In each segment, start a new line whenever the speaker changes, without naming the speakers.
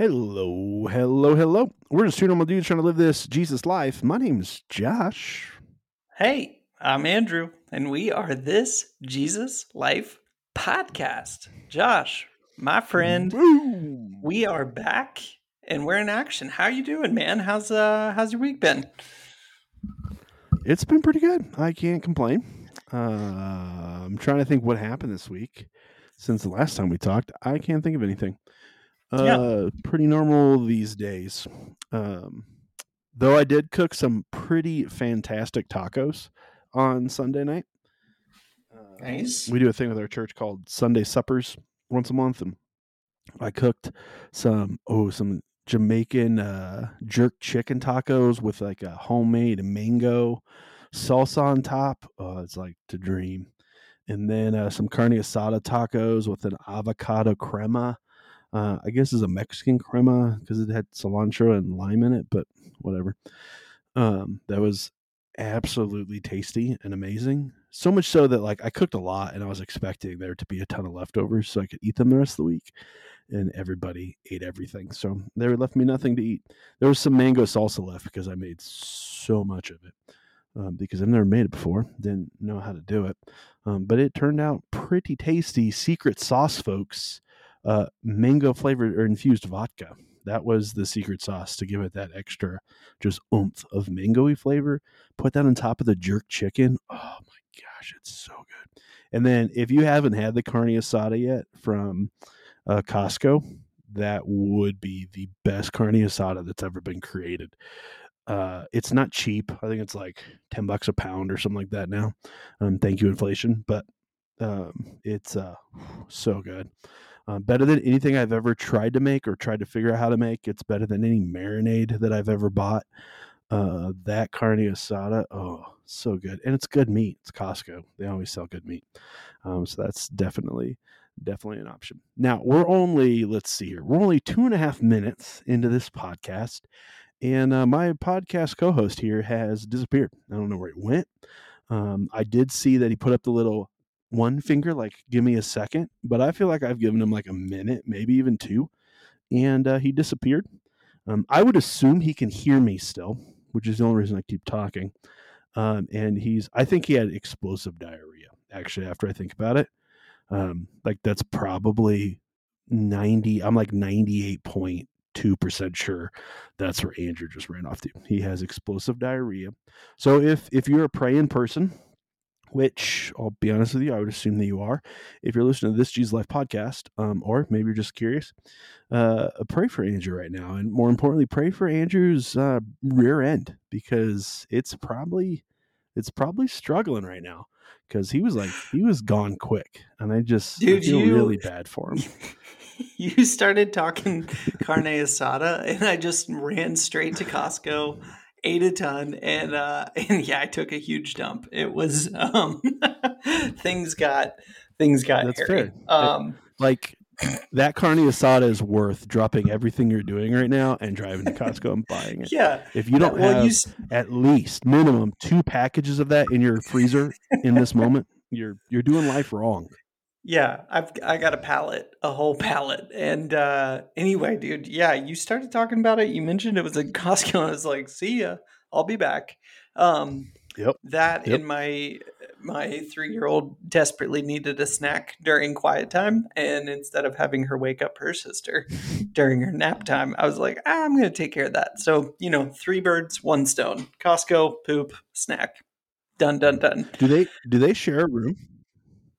Hello, hello, hello. We're just two normal dudes trying to live this Jesus life. My name's Josh.
Hey, I'm Andrew, and we are this Jesus Life podcast. Josh, my friend,
Boom.
we are back and we're in action. How you doing, man? How's uh how's your week been?
It's been pretty good. I can't complain. Uh, I'm trying to think what happened this week since the last time we talked. I can't think of anything. Uh,
Yeah.
pretty normal these days. Um, though I did cook some pretty fantastic tacos on Sunday night. Uh,
Nice.
we do a thing with our church called Sunday suppers once a month, and I cooked some oh some Jamaican uh, jerk chicken tacos with like a homemade mango salsa on top. Oh, it's like to dream. And then uh, some carne asada tacos with an avocado crema. Uh, I guess is a Mexican crema because it had cilantro and lime in it, but whatever. Um, that was absolutely tasty and amazing. So much so that like I cooked a lot and I was expecting there to be a ton of leftovers so I could eat them the rest of the week. And everybody ate everything. So there left me nothing to eat. There was some mango salsa left because I made so much of it. Um, because I've never made it before, didn't know how to do it. Um, but it turned out pretty tasty. Secret sauce, folks. Uh, mango flavored or infused vodka. That was the secret sauce to give it that extra just oomph of mangoey flavor. Put that on top of the jerk chicken. Oh my gosh, it's so good. And then if you haven't had the carne asada yet from uh, Costco, that would be the best carne asada that's ever been created. Uh, it's not cheap. I think it's like ten bucks a pound or something like that now. Um, thank you, inflation. But um, it's uh, so good. Uh, better than anything I've ever tried to make or tried to figure out how to make. It's better than any marinade that I've ever bought. Uh, that carne asada, oh, so good, and it's good meat. It's Costco; they always sell good meat, um, so that's definitely definitely an option. Now we're only let's see here, we're only two and a half minutes into this podcast, and uh, my podcast co-host here has disappeared. I don't know where he went. Um, I did see that he put up the little one finger, like give me a second, but I feel like I've given him like a minute, maybe even two, and uh, he disappeared. Um, I would assume he can hear me still, which is the only reason I keep talking. Um, and he's, I think he had explosive diarrhea. Actually, after I think about it, um, like that's probably ninety. I'm like ninety eight point two percent sure that's where Andrew just ran off to. He has explosive diarrhea. So if if you're a praying person, which I'll be honest with you, I would assume that you are. If you're listening to this Jesus Life podcast, um, or maybe you're just curious, uh, pray for Andrew right now, and more importantly, pray for Andrew's uh, rear end because it's probably it's probably struggling right now because he was like he was gone quick, and I just I feel
you-
really bad for him.
you started talking carne asada and I just ran straight to Costco, ate a ton, and uh and yeah, I took a huge dump. It was um things got things got
That's
hairy.
fair.
Um
Like that carne asada is worth dropping everything you're doing right now and driving to Costco and buying it.
yeah.
If you don't
well,
have
you
at least minimum two packages of that in your freezer in this moment, you're you're doing life wrong.
Yeah, I've I got a pallet, a whole pallet. And uh anyway, dude, yeah, you started talking about it. You mentioned it was in Costco, and I was like, see ya, I'll be back. Um
Yep.
that
Yep.
and my my three year old desperately needed a snack during quiet time. And instead of having her wake up her sister during her nap time, I was like, ah, I'm gonna take care of that. So, you know, three birds, one stone. Costco, poop, snack. Done, done, done.
Do they do they share a room?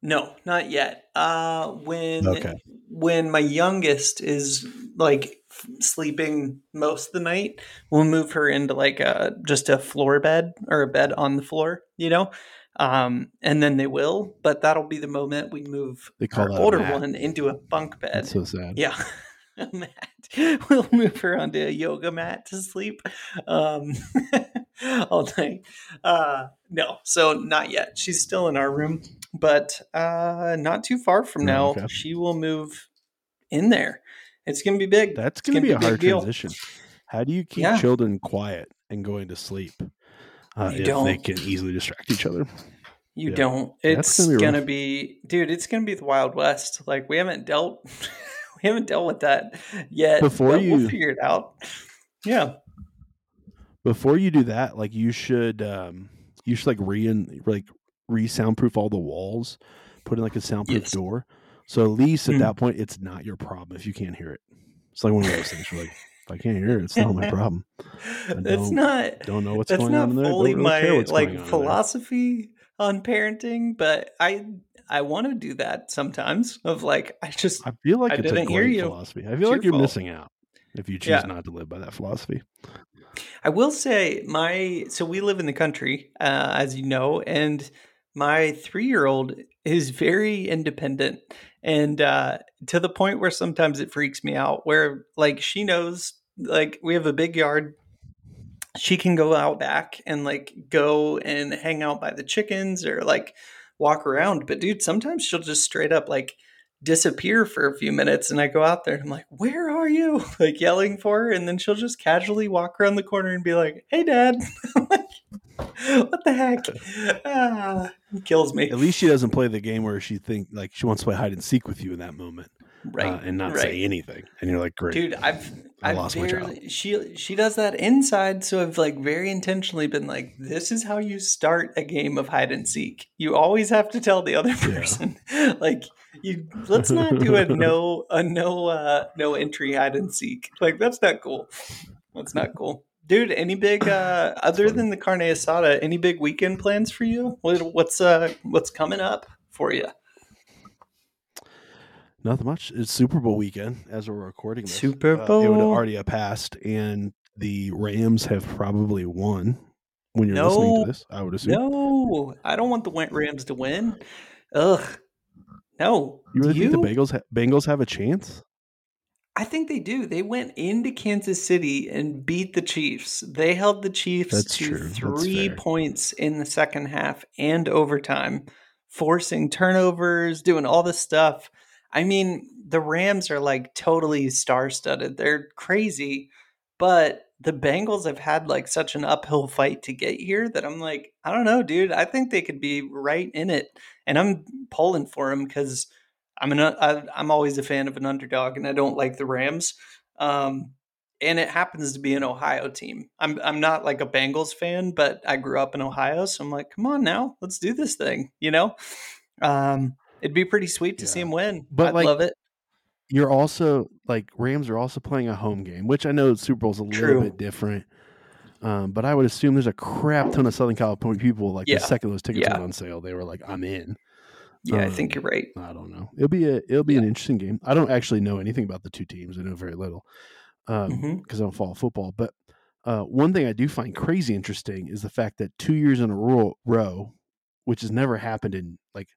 No, not yet. Uh, when
Okay.
when my youngest is like f- sleeping most of the night, we'll move her into like a just a floor bed or a bed on the floor, you know. Um, and then they will, but that'll be the moment we move
They call
our older one into a bunk bed.
That's so sad.
Yeah. Mat. We'll move her onto a yoga mat to sleep um, all night. Uh, no, so not yet. She's still in our room, but uh, not too far from now,
okay.
she will move in there. It's going to be big.
That's going to be a hard
deal.
transition. How do you keep
Yeah.
children quiet and going to sleep uh,
You
if they
don't.
can easily distract each other?
You
Yeah.
don't. It's
gonna be
gonna be, dude. It's gonna be the Wild West. Like we haven't dealt, we haven't dealt with that yet.
Before you-
we'll figure it out. Yeah.
Before you do that, like you should um you should like re like re soundproof all the walls, put in like a soundproof
Yes.
door. So at least at
Hmm.
that point it's not your problem if you can't hear it. It's like one of those things where like if I can't hear it, it's not my problem.
That's
don't- Don't know what's
that's
going
not
on in there.
fully
really
my like
going on in
philosophy on parenting, but I I want to do that sometimes. Of like, I just
I feel like
I
it's a
didn't hear you.
philosophy. I feel
It's
like
your
you're
fault.
missing out if you choose
Yeah.
not to live by that philosophy.
I will say my so we live in the country, uh, as you know, and my three year old is very independent and uh, to the point where sometimes it freaks me out. Where like she knows, like we have a big yard. She can go out back and like go and hang out by the chickens or like walk around. But dude, sometimes she'll just straight up like disappear for a few minutes and I go out there and I'm like, "Where are you?" like yelling for her and then she'll just casually walk around the corner and be like, "Hey dad." Like, what the heck? Ah, kills me.
At least she doesn't play the game where she think like she wants to play hide and seek with you in that moment,
right.
uh, and not
right.
say anything. And you're like, great,
Dude, I've
I
I've
lost my child.
she she does that inside, so I've like very intentionally been like, this is how you start a game of hide and seek. You always have to tell the other person, like, you let's not do a no a no uh no entry hide and seek. Like that's not cool. That's not cool. Dude, any big uh other than the carne asada, any big weekend plans for you? What what's uh what's coming up for you?
Nothing much. It's Super Bowl weekend as we're recording this.
Super
Uh, it would have already have passed, and the Rams have probably won. When you're listening to this, I would assume.
No, I don't want the Rams to win. Ugh. No.
You really
Do
think the Bengals ha- Bengals have a chance?
I think they do. They went into Kansas City and beat the Chiefs. They held the Chiefs
That's
to
true.
Three points in the second half and overtime, forcing turnovers, doing all this stuff. I mean, the Rams are like totally star studded. They're crazy, but the Bengals have had like such an uphill fight to get here that I'm like, I don't know, dude. I think they could be right in it. And I'm pulling for them because I'm an I, I'm always a fan of an underdog, and I don't like the Rams. Um, and it happens to be an Ohio team. I'm I'm not like a Bengals fan, but I grew up in Ohio, so I'm like, come on now, let's do this thing. You know, um, it'd be pretty sweet to see him win.
But,
I'd
like,
love it.
You're also like Rams are also playing a home game, which I know Super Bowl's a little bit different. Um, but I would assume there's a crap ton of Southern California people. Like
Yeah.
the second those tickets
Yeah.
went on sale, they were like, "I'm in."
Yeah, I
um,
think you're right.
I don't know. It'll be a it'll be an interesting game. I don't actually know anything about the two teams. I know very little because
Mhm.
I don't follow football. But uh, one thing I do find crazy interesting is the fact that two years in a row, row which has never happened in like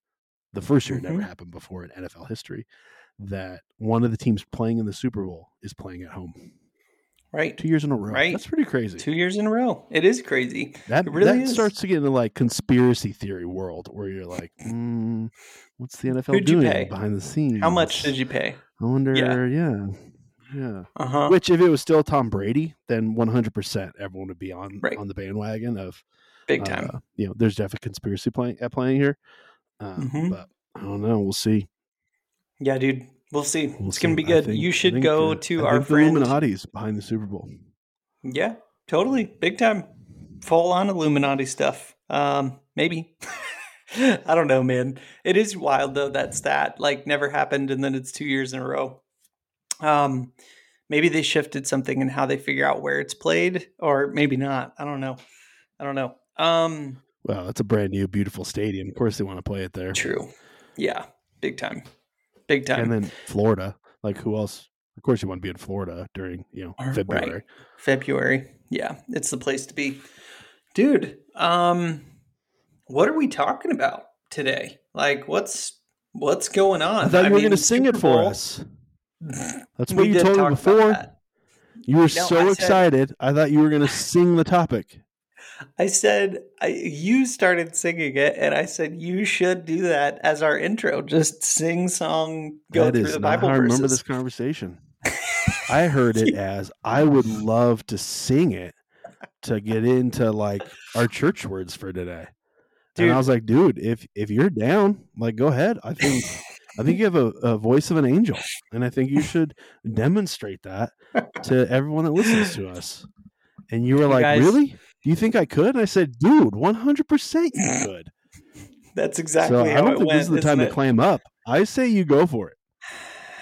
the first year, it never happened before in NFL history, that one of the teams playing in the Super Bowl is playing at home.
Right,
Two years in a row.
Right.
That's pretty crazy.
two years in a row. It is crazy.
that
it really
that starts to get into like conspiracy theory world where you're like, mm, what's the NFL
Who'd
doing behind the scenes?
How much did you pay?
I wonder.
Yeah.
Yeah, yeah.
Uh huh.
Which, if it was still Tom Brady, then 100 percent everyone would be on
Right.
on the bandwagon of
Big time.
uh, you know, there's definitely conspiracy playing at playing here. Um,
Mhm.
But I don't know. We'll see.
yeah, dude. We'll see.
We'll
it's gonna be good.
think-
you should go
uh,
to
I
our
think
friend.
the Illuminati's behind the Super Bowl.
Yeah, totally. Big time. Full on Illuminati stuff. Um, maybe. I don't know, man. It is wild though that stat like never happened and then it's two years in a row. Um maybe they shifted something in how they figure out where it's played, or maybe not. I don't know. I don't know. Um
Well, it's a brand new, beautiful stadium. Of course, they want to play it there.
true. Yeah. Big time. Big time.
And then Florida. Like, who else? Of course, you want to be in Florida during you know
Right.
February.
February. Yeah, it's the place to be. Dude, um what are we talking about today? Like what's what's going on?
I thought you were going to sing it for us. That's
We
what you told me before. You were
No,
so
I said-
excited. I thought you were going to sing the topic.
I said I, you started singing it, and I said you should do that as our intro. Just sing song, go
that
through
is
the
not
Bible
how I remember this conversation. I heard it as I would love to sing it to get into like our church words for today.
Dude.
And I was like, dude, if if you're down, like go ahead. I think I think you have a, a voice of an angel, and I think you should demonstrate that to everyone that listens to us. And you were
You
like,
guys-
"Really? Do you think I could?" And I said, "Dude, one hundred percent you could."
That's exactly
so I don't
it
think
went.
this is the time
isn't
to
it?
clam up. I say you go for it.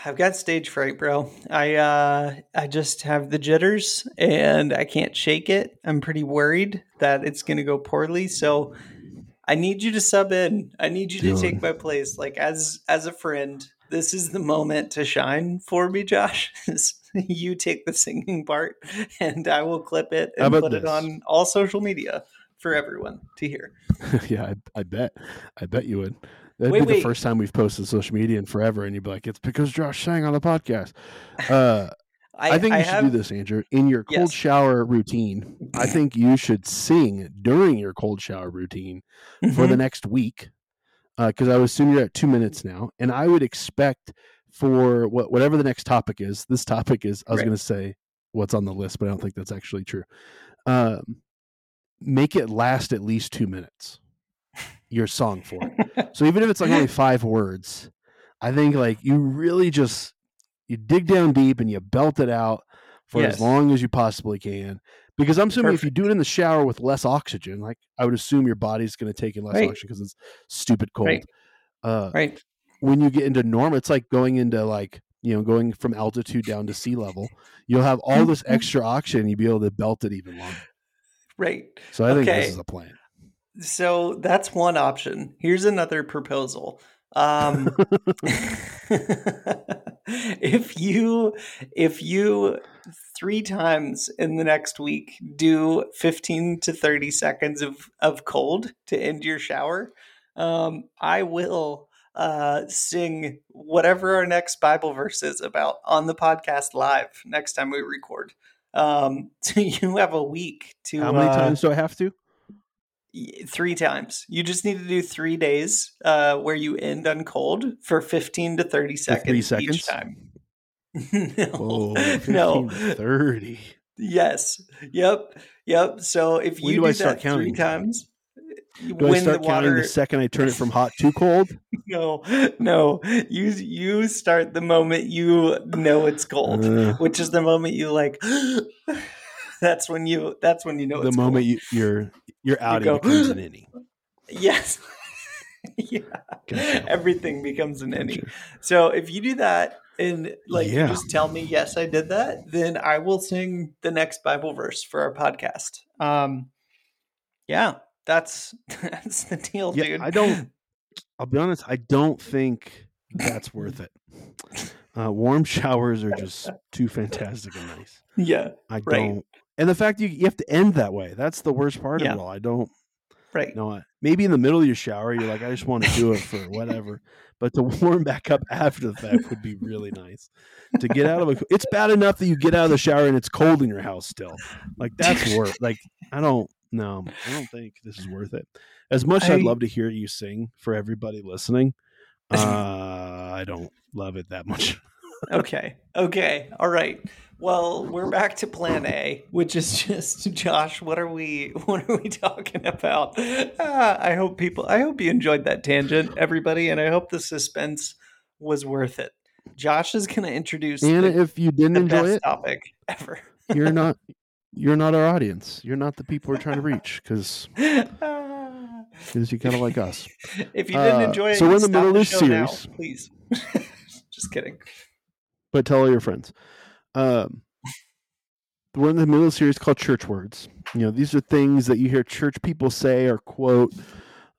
I've got stage fright, bro. I uh I just have the jitters and I can't shake it. I'm pretty worried that it's going to go poorly, so I need you to sub in. I need you to take my place like as as a friend. This is the moment to shine for me, Josh. you take the singing part and I will clip it and
about
put it on all social media for everyone to hear.
yeah, I, I bet. I bet you would. That'd
Wait,
be the
wait.
first time we've posted social media in forever, and you'd be like, "It's because Josh sang on the podcast." Uh, I, think you should do this, Andrew. In your cold
Yes.
shower routine, I think you should sing during your cold shower routine for the
Mhm.
next week. Because I would assume you're at two minutes now, and I would expect for what whatever the next topic is. This topic is I was
Right.
going to say what's on the list, but I don't think that's actually true. Um, make it last at least two minutes. Your song for it. So even if it's like only five words, I think like you really just you dig down deep and you belt it out for
Yes.
as long as you possibly can. Because I'm assuming if you do it in the shower with less oxygen, like I would assume your body's going to take in less
Right.
oxygen because it's stupid cold.
Right.
Uh,
right.
When you get into normal, it's like going into like you know going from altitude down to sea level. You'll have all this extra oxygen. You'll be able to belt it even longer.
Right.
So I think
Okay.
this is a plan.
So that's one option. Here's another proposal. Um, if you if you three times in the next week do 15 to 30 seconds of of cold to end your shower, um, I will uh, sing whatever our next Bible verse is about on the podcast live next time we record. Um, so you have a week to
How many
uh,
times do I have to?
Three times. You just need to do three days uh, where you end on cold for 15 to 30 seconds,
three
each time. no.
Whoa, 15
no.
to 30.
Yes. Yep. Yep. So if
When
you
do
do,
I start
that three times,
Do
when
I start
the
counting the second I turn it from hot to cold?
no no you you start the moment you know it's cold,
Uh,
which is the moment you like. That's when you. That's when you know
the moment
cold.
you, you're you're out, it becomes an innie.
Yes. yeah.
Gotcha.
Everything becomes an innie.
Gotcha.
So if you do that and like
Yeah.
just tell me yes I did that, then I will sing the next Bible verse for our podcast. Um yeah, that's that's the deal,
Yeah,
dude.
I don't- I'll be honest, I don't think that's worth it. Uh, warm showers are just too fantastic and nice.
Yeah,
I
Right.
don't, and the fact you you have to end that way. That's the worst part
Yeah.
of it all. I don't
right.
no Maybe in the middle of your shower, you're like, I just want to do it for whatever. But to warm back up after the fact would be really nice. To get out of a, it's bad enough that you get out of the shower and it's cold in your house still. Like that's worth. Like I don't. No, I don't think this is worth it. As much as
I-
I'd love to hear you sing for everybody listening, uh, I don't love it that much.
Okay. Okay. All right. Well, we're back to plan A, which is just Josh, what are we what are we talking about? Ah, I hope people I hope you enjoyed that tangent, everybody, and I hope the suspense was worth it. Josh is going to introduce
And
the,
if you didn't enjoy
best
it,
topic ever.
you're not. You're not our audience. You're not the people we're trying to reach because
Ah.
you kind of like us.
if you didn't
Uh,
enjoy it,
so we're in the middle of this
show now,
series.
please. Just kidding.
but tell all your friends. Um, we're in the middle of a series called Church Words. You know, these are things that you hear church people say or quote,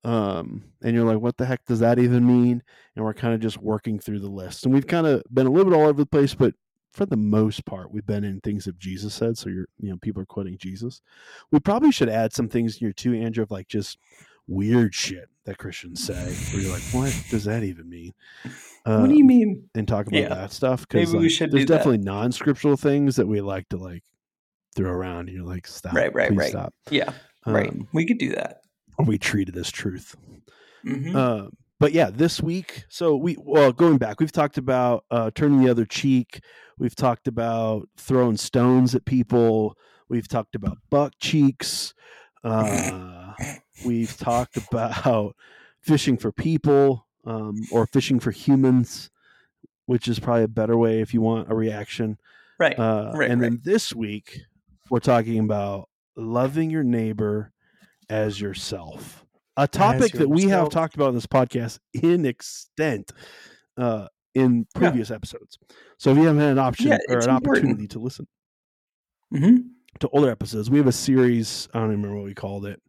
um, and you're like, what the heck does that even mean? And we're kind of just working through the list. And we've kind of been a little bit all over the place, but for the most part, we've been in things that Jesus said. So you're, you know, people are quoting Jesus. We probably should add some things in here too, Andrew, of like just weird shit that Christians say, where you're like, what does that even mean?
what do you
Um,
mean?
and talk about
Yeah.
that stuff
Maybe
because
we should
there's
do
definitely non-scriptural things that we like to like throw around. You're like, stop,
Right, right, right.
stop.
Yeah, right.
Um,
We could do that.
or we treat it as truth.
Mhm.
Uh, but yeah, this week, so we well going back, we've talked about uh, turning the other cheek. We've talked about throwing stones at people. We've talked about buck cheeks. Uh, we've talked about fishing for people. um, or fishing for humans, which is probably a better way if you want a reaction.
Right.
Uh,
Right,
and
right.
then this week, we're talking about loving your neighbor as yourself. A topic that we have talked about in this podcast in extent uh, in
Yeah.
previous episodes. So if you haven't had an option
Yeah,
or an
important.
opportunity to listen
hmm
to older episodes, we have a series. I don't even remember what we called it.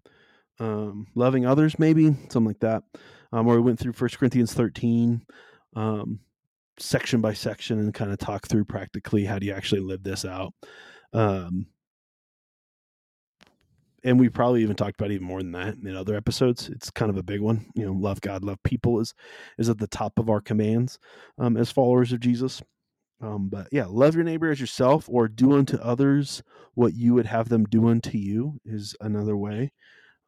Um, Loving others, maybe something like that, um, where we went through First Corinthians thirteen, um, section by section, and kind of talk through practically how do you actually live this out. Um, and we probably even talked about even more than that in other episodes. It's kind of a big one. You know, love God, love people is is at the top of our commands um, as followers of Jesus. Um, but yeah, love your neighbor as yourself, or do unto others what you would have them do unto you is another way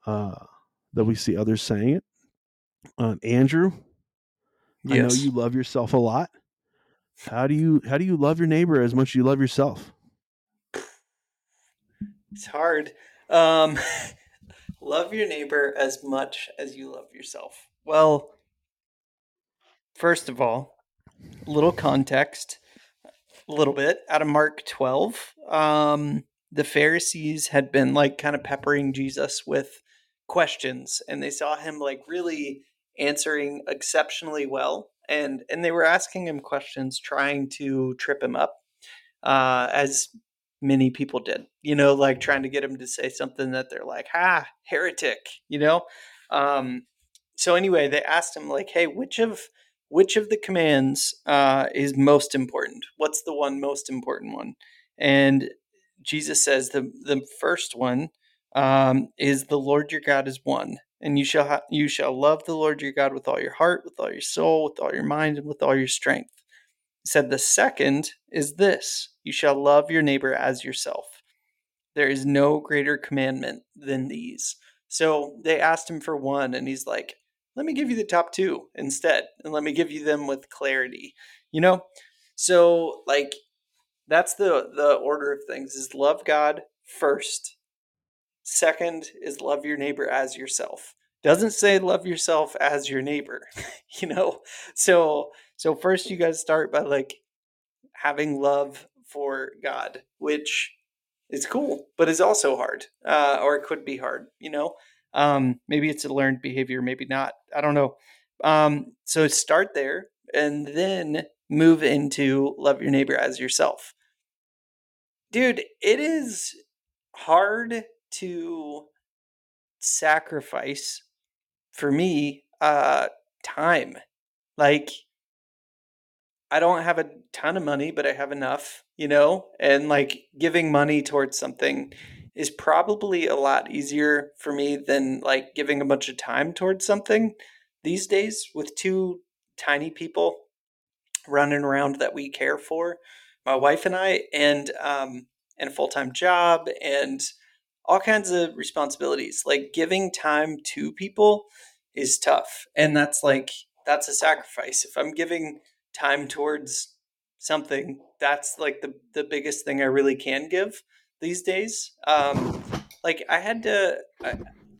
uh, that we see others saying it. Um, Andrew, I know you love yourself a lot. How do you how do you love your neighbor as much as you love yourself?
It's hard. Um, love your neighbor as much as you love yourself. Well, first of all, a little context, a little bit out of Mark 12. Um, the Pharisees had been like kind of peppering Jesus with questions, and they saw him like really answering exceptionally well. And, and they were asking him questions, trying to trip him up, uh, as many people did, you know, like trying to get him to say something that they're like, ah, heretic, you know? Um, so anyway, they asked him like, hey, which of which of the commands uh, is most important? What's the one most important one? And Jesus says the the first one um, is the Lord your God is one, and you shall ha- you shall love the Lord your God with all your heart, with all your soul, with all your mind, and with all your strength. He said the second is this: you shall love your neighbor as yourself. There is no greater commandment than these. So they asked him for one, and he's like, let me give you the top two instead, and let me give you them with clarity. You know? So like that's the the order of things is love God first. Second is love your neighbor as yourself. Doesn't say love yourself as your neighbor, you know? So so first you guys start by like having love for God, which is cool, but is also hard, uh, or it could be hard, you know? Um, maybe it's a learned behavior, maybe not. I don't know. Um, so start there and then move into love your neighbor as yourself. Dude, it is hard to sacrifice for me uh time. Like I don't have a ton of money, but I have enough, you know? And like giving money towards something is probably a lot easier for me than like giving a bunch of time towards something these days with two tiny people running around that we care for, my wife and I, and um and a full-time job and all kinds of responsibilities. Like giving time to people is tough. And that's like that's a sacrifice. If I'm giving time towards something that's like the the biggest thing I really can give these days. Um, like I had to,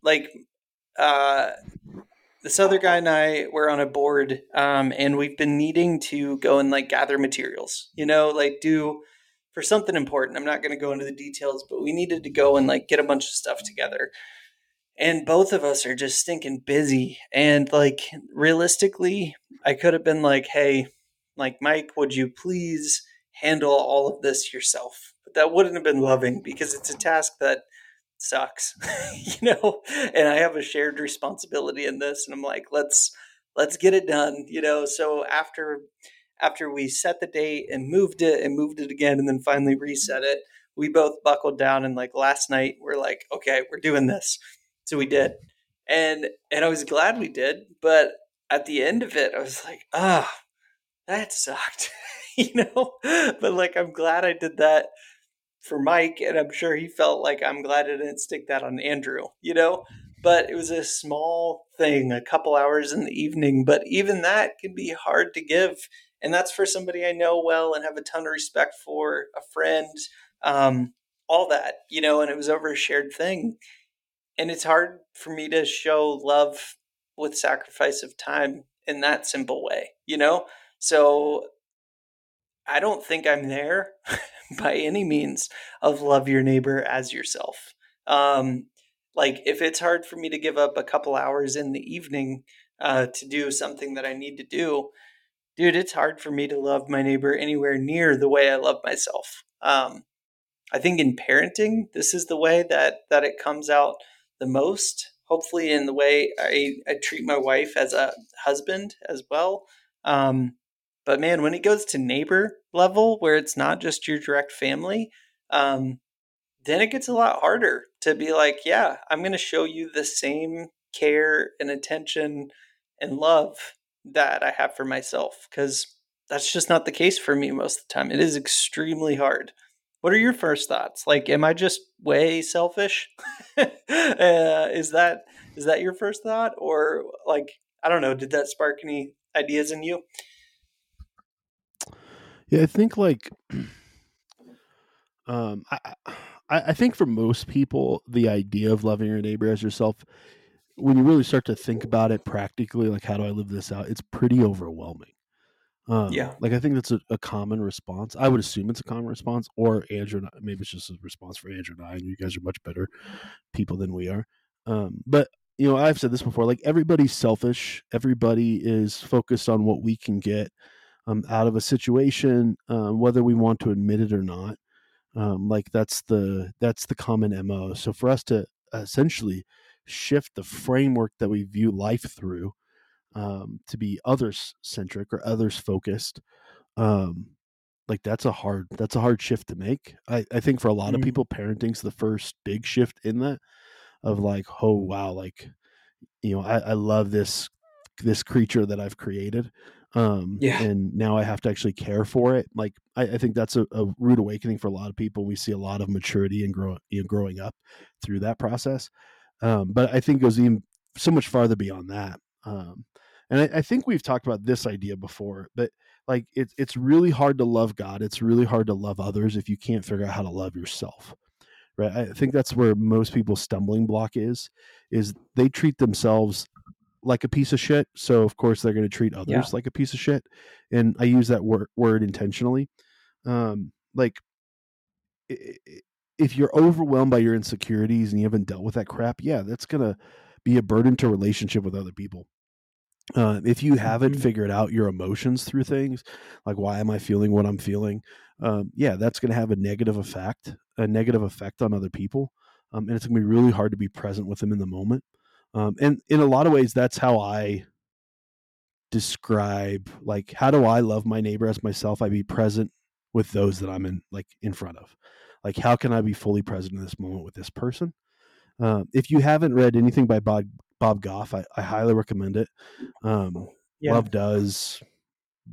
like, uh, this other guy and I were on a board, um, and we've been needing to go and like gather materials. You know, like do for something important. I'm not going to go into the details, but we needed to go and like get a bunch of stuff together. And both of us are just stinking busy. And like realistically, I could have been like, hey, like, Mike, would you please handle all of this yourself? But that wouldn't have been loving because it's a task that sucks, you know? And I have a shared responsibility in this. And I'm like, let's, let's get it done, you know? So after, after we set the date and moved it and moved it again and then finally reset it, we both buckled down and like last night we're like, okay, we're doing this. So we did. And, and I was glad we did, but at the end of it, I was like, ah, that sucked, you know? But like, I'm glad I did that for Mike, and I'm sure he felt like I'm glad I didn't stick that on Andrew, you know? But it was a small thing, a couple hours in the evening, but even that can be hard to give. And that's for somebody I know well and have a ton of respect for, a friend, um, all that, you know, and it was over a shared thing. And it's hard for me to show love with sacrifice of time in that simple way, you know? So I don't think I'm there by any means of love your neighbor as yourself. Um, like if it's hard for me to give up a couple hours in the evening uh, to do something that I need to do, dude, it's hard for me to love my neighbor anywhere near the way I love myself. Um, I think in parenting, this is the way that that it comes out the most. Hopefully, in the way I, I treat my wife as a husband as well. Um, but man, when it goes to neighbor level, where it's not just your direct family, um, then it gets a lot harder to be like, yeah, I'm going to show you the same care and attention and love that I have for myself because that's just not the case for me most of the time. It is extremely hard. What are your first thoughts? Like, am I just way selfish? uh, is that is that your first thought, or like I don't know? Did that spark any ideas in you?
Yeah, I think like um I I think for most people the idea of loving your neighbor as yourself when you really start to think about it practically like how do I live this out it's pretty overwhelming. Um,
yeah.
Like I think that's a, a, common response. I would assume it's a common response, or Andrew. And I, maybe it's just a response for Andrew and I. And you guys are much better people than we are. Um, but you know, I've said this before. Like everybody's selfish. Everybody is focused on what we can get um, out of a situation, um, whether we want to admit it or not. Um, like that's the that's the common mo. So for us to essentially shift the framework that we view life through um, to be others centric or others focused, um, like that's a hard that's a hard shift to make. I, I think for a lot mm-hmm. of people, parenting's the first big shift in that of like, oh wow, like you know, I, I love this this creature that I've created um yeah. and now i have to actually care for it. Like i, I think that's a, a, rude awakening for a lot of people. We see a lot of maturity and grow, you know, growing up through that process. Um but i think it goes even so much farther beyond that. Um and I, I think we've talked about this idea before but like it's it's really hard to love god. It's really hard to love others if you can't figure out how to love yourself right? I think that's where most people's stumbling block is is they treat themselves like a piece of shit. So of course they're going to treat others yeah. like a piece of shit. And I use that word word intentionally. Um, like if you're overwhelmed by your insecurities and you haven't dealt with that crap, yeah, that's going to be a burden to relationship with other people. Uh, if you haven't mm-hmm. figured out your emotions through things, like why am I feeling what I'm feeling? Um, yeah, that's going to have a negative effect, a negative effect on other people, um, and it's going to be really hard to be present with them in the moment. Um, and in a lot of ways, that's how I describe like how do I love my neighbor as myself? I be present with those that I'm in like in front of. Like how can I be fully present in this moment with this person? Uh, if you haven't read anything by Bob Bob Goff, I, I highly recommend it. Um, yeah. Love does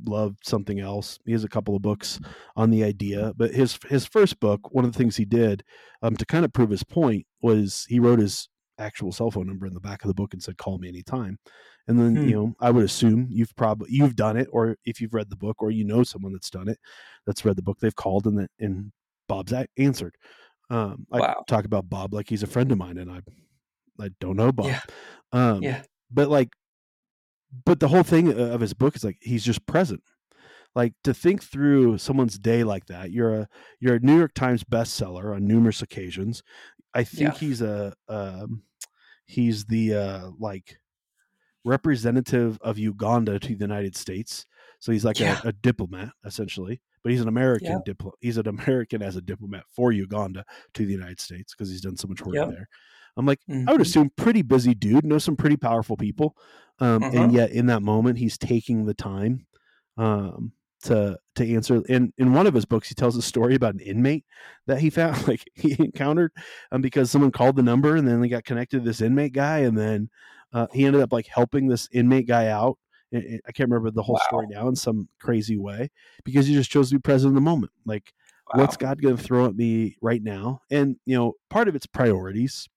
love something else. He has a couple of books on the idea, but his his first book, one of the things he did um, to kind of prove his point was he wrote his actual cell phone number in the back of the book and said call me anytime and then hmm. you know i would assume you've probably you've done it or if you've read the book or you know someone that's done it that's read the book they've called and that and bob's answered um i wow. talk about bob like he's a friend of mine and i i don't know bob
yeah.
um
yeah
but like but the whole thing of his book is like he's just present like to think through someone's day like that you're a you're a new york times bestseller on numerous occasions I think yeah. he's a um, he's the uh, like representative of Uganda to the United States. So he's like yeah. a, a, diplomat essentially, but he's an American yeah. diplomat. He's an American as a diplomat for Uganda to the United States because he's done so much work there. I'm like, mm-hmm. I would mm-hmm. assume pretty busy dude, knows some pretty powerful people, um, uh-huh. and yet in that moment he's taking the time um, to to answer in in one of his books he tells a story about an inmate that he found like he encountered um, because someone called the number and then they got connected to this inmate guy and then uh, he ended up like helping this inmate guy out I can't remember the whole wow. story now in some crazy way because he just chose to be present in the moment. Like, wow. what's God going to throw at me right now? And you know, part of it's priorities,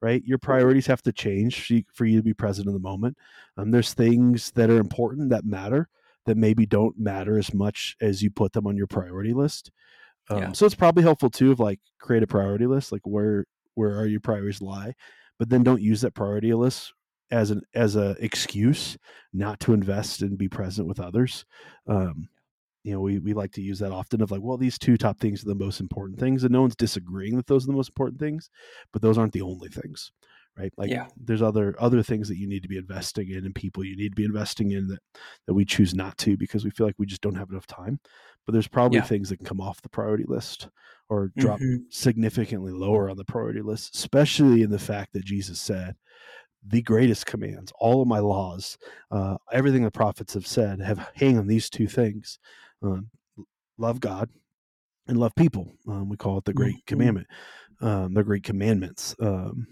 right? Your priorities have to change for you to be present in the moment. Um, there's things that are important that matter, that maybe don't matter as much as you put them on your priority list. Um, yeah. So it's probably helpful too of like create a priority list, like where where are your priorities lie, but then don't use that priority list as an as a excuse not to invest and be present with others. Um, you know, we, we like to use that often of like, well, these two top things are the most important things, and no one's disagreeing that those are the most important things, but those aren't the only things, right? Like,
Yeah.
there's other other things that you need to be investing in, and people you need to be investing in that that we choose not to because we feel like we just don't have enough time. But there's probably
Yeah.
things that can come off the priority list or drop
Mhm.
significantly lower on the priority list, especially in the fact that Jesus said, the greatest commands, all of my laws, uh, everything the prophets have said, have hang on these two things: um, love God and love people. Um, we call it the Great
Mhm.
Commandment, um, the Great Commandments. Um,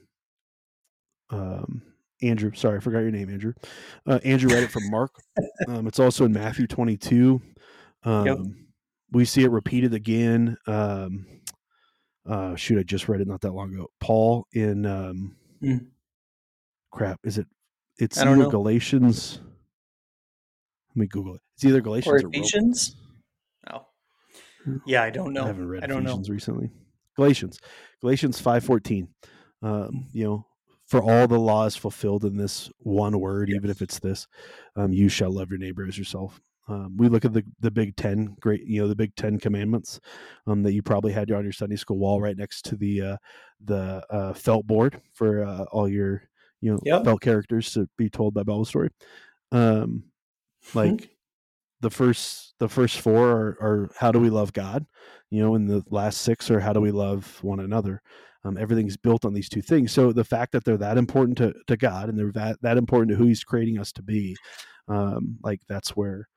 um, Andrew, sorry, I forgot your name, Andrew. Uh, Andrew read it from Mark. Um, it's also in Matthew 22. Um,
Yep.
We see it repeated again. Um, uh, shoot, I just read it not that long ago. Paul in um,
Mm.
crap, is it? It's either
know.
Galatians. Let me Google it. It's either Galatians
Or. Ephesians? Oh. Yeah, I don't know.
I haven't read
I don't know.
Ephesians recently. Galatians, Galatians five fourteen. Um, you know, for all the law is fulfilled in this one word, even if it's this, um, you shall love your neighbor as yourself. Um, we look at the the Big Ten, great, you know, the Big Ten commandments um, that you probably had on your Sunday school wall right next to the uh, the uh, felt board for uh, all your you know
Yep.
felt characters to be told by Bible story. Um, like the first the first four are, are how do we love God, you know, and the last six are how do we love one another. Um, everything's built on these two things. So the fact that they're that important to, to God and they're that that important to who He's creating us to be, um, like that's where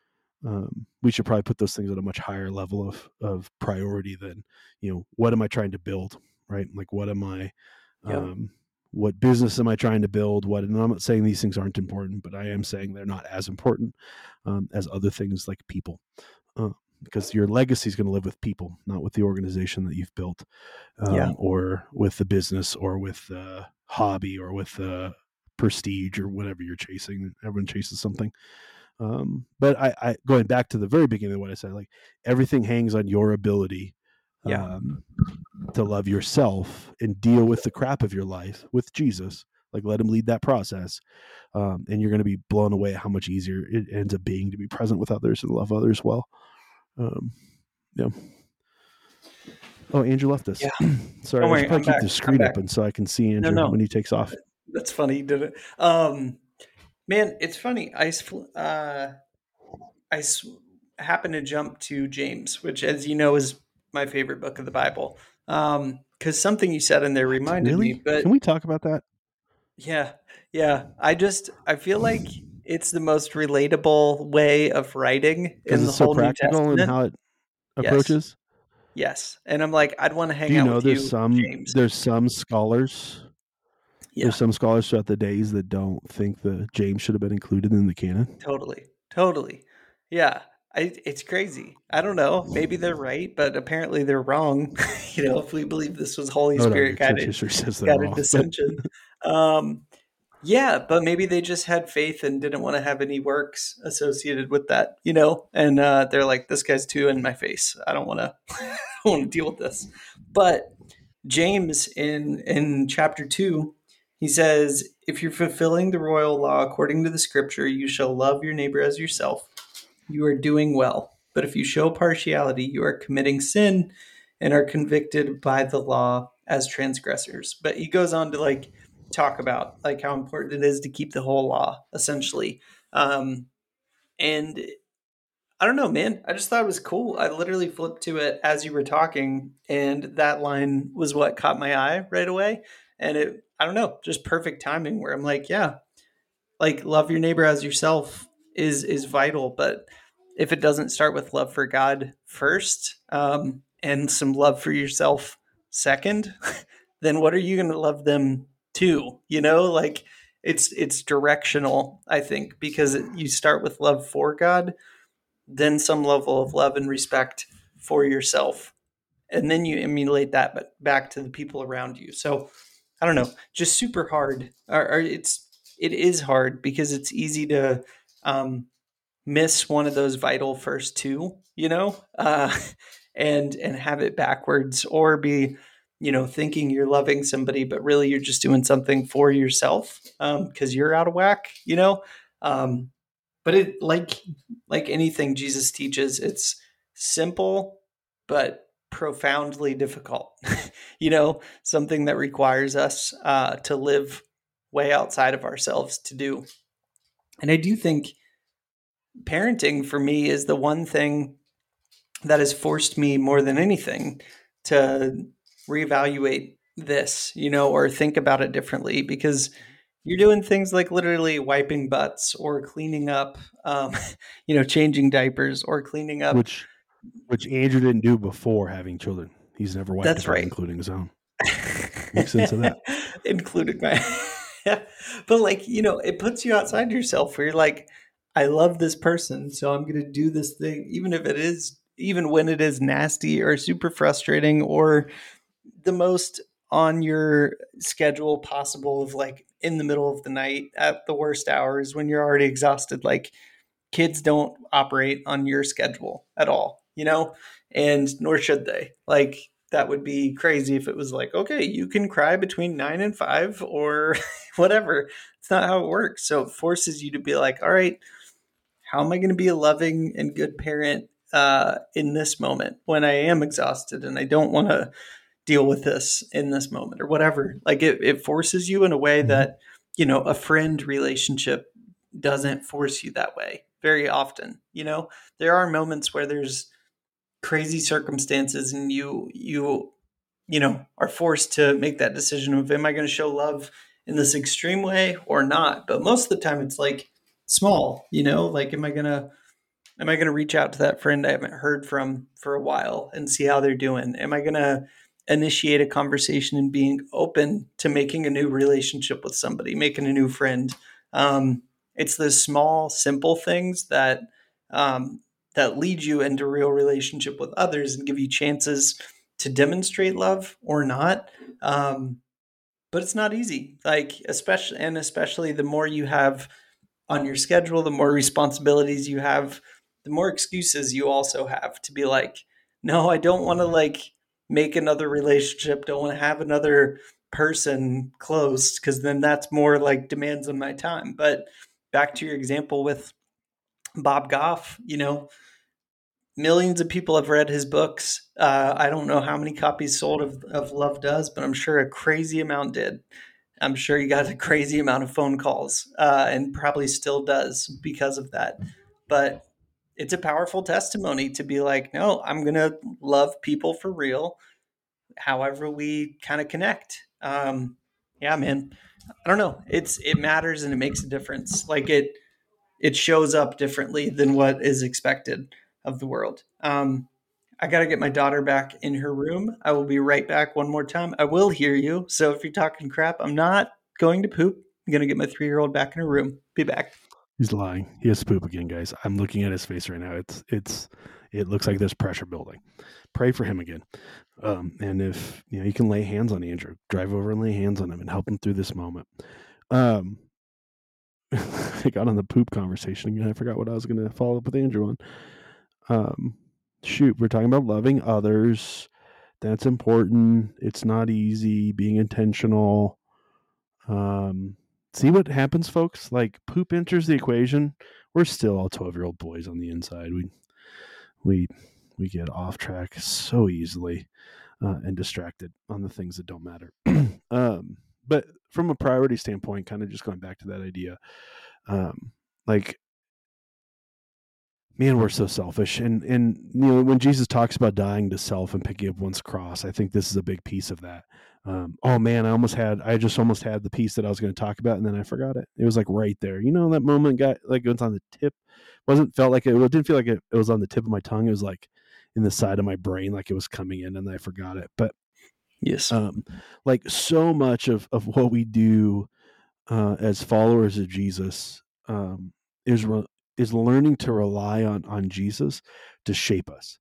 um, we should probably put those things at a much higher level of of priority than you know what am I trying to build, right? Like what am I,
Yep.
um, what business am I trying to build? What and I'm not saying these things aren't important, but I am saying they're not as important um, as other things like people. Uh, because your legacy is going to live with people, not with the organization that you've built, um,
Yeah.
or with the business, or with the hobby, or with the prestige, or whatever you're chasing. Everyone chases something. Um, but I, I, going back to the very beginning of what I said, like everything hangs on your ability,
Yeah.
um, to love yourself and deal with the crap of your life with Jesus. Like let him lead that process, um, and you're going to be blown away at how much easier it ends up being to be present with others and love others well. Um, yeah. Oh, Andrew left us.
Yeah.
Sorry,
Don't
I
worry,
should keep
back.
the screen open so I can see Andrew
no.
when he takes off.
That's funny, did it? Um, man, it's funny. I uh, I happen to jump to James, which, as you know, is my favorite book of the Bible. Um, because something you said in there reminded
Really?
me. But
Can we talk about that?
yeah, yeah. I just I feel like it's the most relatable way of writing in the
it's so
whole New
practical
Testament.
and how it approaches.
yes, yes. and I'm like, I'd want to hang
Do you
out
know
with
there's
you,
some
James.
there's some scholars
Yeah,
there's some scholars throughout the days that don't think the James should have been included in the canon.
Totally. Totally. Yeah. I, it's crazy. I don't know. Maybe they're right, but apparently they're wrong. you know, if we believe this was Holy
no,
Spirit
church
guided,
says
guided
wrong. but-
dissension. um, yeah, but maybe they just had faith and didn't want to have any works associated with that, you know. And uh, they're like, "This guy's too in my face. I don't want to. I don't want to deal with this." But James in in chapter two, he says, "If you're fulfilling the royal law according to the Scripture, you shall love your neighbor as yourself. You are doing well. But if you show partiality, you are committing sin and are convicted by the law as transgressors." But he goes on to like talk about like how important it is to keep the whole law, essentially. Um, and I don't know, man. I just thought it was cool. I literally flipped to it as you were talking, and that line was what caught my eye right away. And it, I don't know, just perfect timing where I'm like, yeah, like love your neighbor as yourself is is vital. But if it doesn't start with love for God first, um, and some love for yourself second, then what are you going to love them to? You know, like it's it's directional. I think because you start with love for God then some level of love and respect for yourself and then you emulate that but back to the people around you so i don't know just super hard or, or it's it is hard because it's easy to um, miss one of those vital first two you know uh, and and have it backwards or be you know, thinking you're loving somebody, but really you're just doing something for yourself because um, you're out of whack, you know. Um, but it like like anything Jesus teaches, it's simple but profoundly difficult. you know, something that requires us uh, to live way outside of ourselves to do. And I do think parenting for me is the one thing that has forced me more than anything to reevaluate this, you know, or think about it differently because you're doing things like literally wiping butts or cleaning up, um, you know, changing diapers or cleaning up.
Which, which Andrew didn't do before having children. He's never wiped
That's right.
including his own. Makes sense of that.
including my. but like, you know, it puts you outside yourself where you're like, I love this person, so I'm going to do this thing, even if it is, even when it is nasty or super frustrating or the most on your schedule possible of like in the middle of the night at the worst hours when you're already exhausted. Like kids don't operate on your schedule at all, you know, and nor should they. Like that would be crazy if it was like, okay, you can cry between nine and five or whatever. It's not how it works. So it forces you to be like, all right, how am I going to be a loving and good parent uh, in this moment when I am exhausted and I don't want to deal with this in this moment or whatever. Like it, it forces you in a way mm-hmm. that, you know, a friend relationship doesn't force you that way very often. You know, there are moments where there's crazy circumstances and you, you, you know, are forced to make that decision of am I going to show love in this extreme way or not? But most of the time it's like small, you know, like am I going to am I going to reach out to that friend I haven't heard from for a while and see how they're doing? Am I going to initiate a conversation and being open to making a new relationship with somebody, making a new friend. Um, it's the small, simple things that um, that lead you into real relationship with others and give you chances to demonstrate love or not. Um, but it's not easy. Like especially and especially the more you have on your schedule, the more responsibilities you have, the more excuses you also have to be like, no, I don't want to like make another relationship, don't want to have another person close because then that's more like demands on my time. But back to your example with Bob Goff, you know, millions of people have read his books. Uh, I don't know how many copies sold of, of Love Does, but I'm sure a crazy amount did. I'm sure he got a crazy amount of phone calls uh, and probably still does because of that. But it's a powerful testimony to be like, no, I'm to love people for real, however we kind of connect. Um, yeah, man. I don't know. It's it matters and it makes a difference. Like it it shows up differently than what is expected of the world. Um, I got to get my daughter back in her room. I will be right back one more time. I will hear you. So if you're talking crap, I'm not going to poop. I'm going to get my three year old back in her room. Be back.
He's lying. He has to poop again, guys. I'm looking at his face right now. It's it's it looks like there's pressure building. Pray for him again. Um, and if you know you can lay hands on Andrew, drive over and lay hands on him and help him through this moment. Um I got on the poop conversation again. I forgot what I was gonna follow up with Andrew on. Um shoot, we're talking about loving others. That's important. It's not easy, being intentional. Um see what happens, folks. Like poop enters the equation. We're still all twelve year old boys on the inside. We we we get off track so easily uh, and distracted on the things that don't matter. um, but from a priority standpoint, kind of just going back to that idea, um, like man, we're so selfish. And and you know when Jesus talks about dying to self and picking up one's cross, I think this is a big piece of that um, oh man, I almost had, I just almost had the piece that I was going to talk about, and then I forgot it. It was like right there, you know, that moment got like it was on the tip, wasn't felt like it, it didn't feel like it, it was on the tip of my tongue. It was like in the side of my brain, like it was coming in, and I forgot it. But
yes,
um, like so much of of what we do uh, as followers of Jesus um, is re- is learning to rely on on Jesus to shape us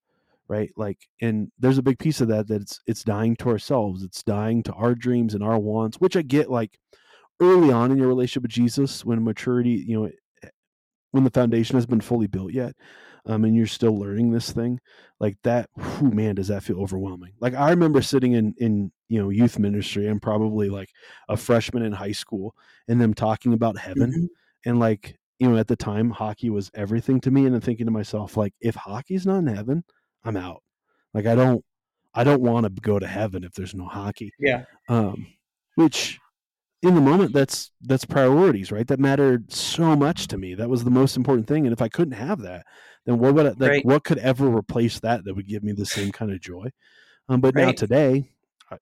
right like and there's a big piece of that that it's it's dying to ourselves it's dying to our dreams and our wants which i get like early on in your relationship with jesus when maturity you know eh, when the foundation has been fully built yet um, and you're still learning this thing, like that, whew, man, does that feel overwhelming? Like I remember sitting in in you know youth ministry. I'm probably like a freshman in high school, and them talking about heaven,
Mhm.
and like you know at the time hockey was everything to me, and I'm thinking to myself like if hockey's not in heaven, I'm out. Like I don't I don't want to go to heaven if there's no hockey.
Yeah.
Um, which in the moment that's that's priorities right that mattered so much to me that was the most important thing and if i couldn't have that then what would I, like
Right.
what could ever replace that that would give me the same kind of joy um, but now today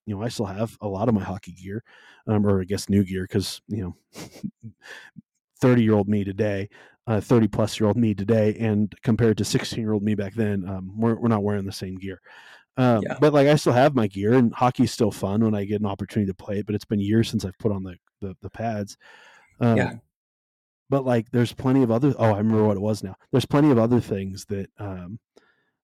you know i still have a lot of my hockey gear um, or i guess new gear because you know 30 year old me today uh, 30 plus year old me today and compared to 16 year old me back then um, we're, we're not wearing the same gear um,
Yeah.
but like I still have my gear, and hockey's still fun when I get an opportunity to play it. But it's been years since I've put on the the, the pads. Um,
Yeah.
But like, there's plenty of other. Oh, I remember what it was now. There's plenty of other things that um,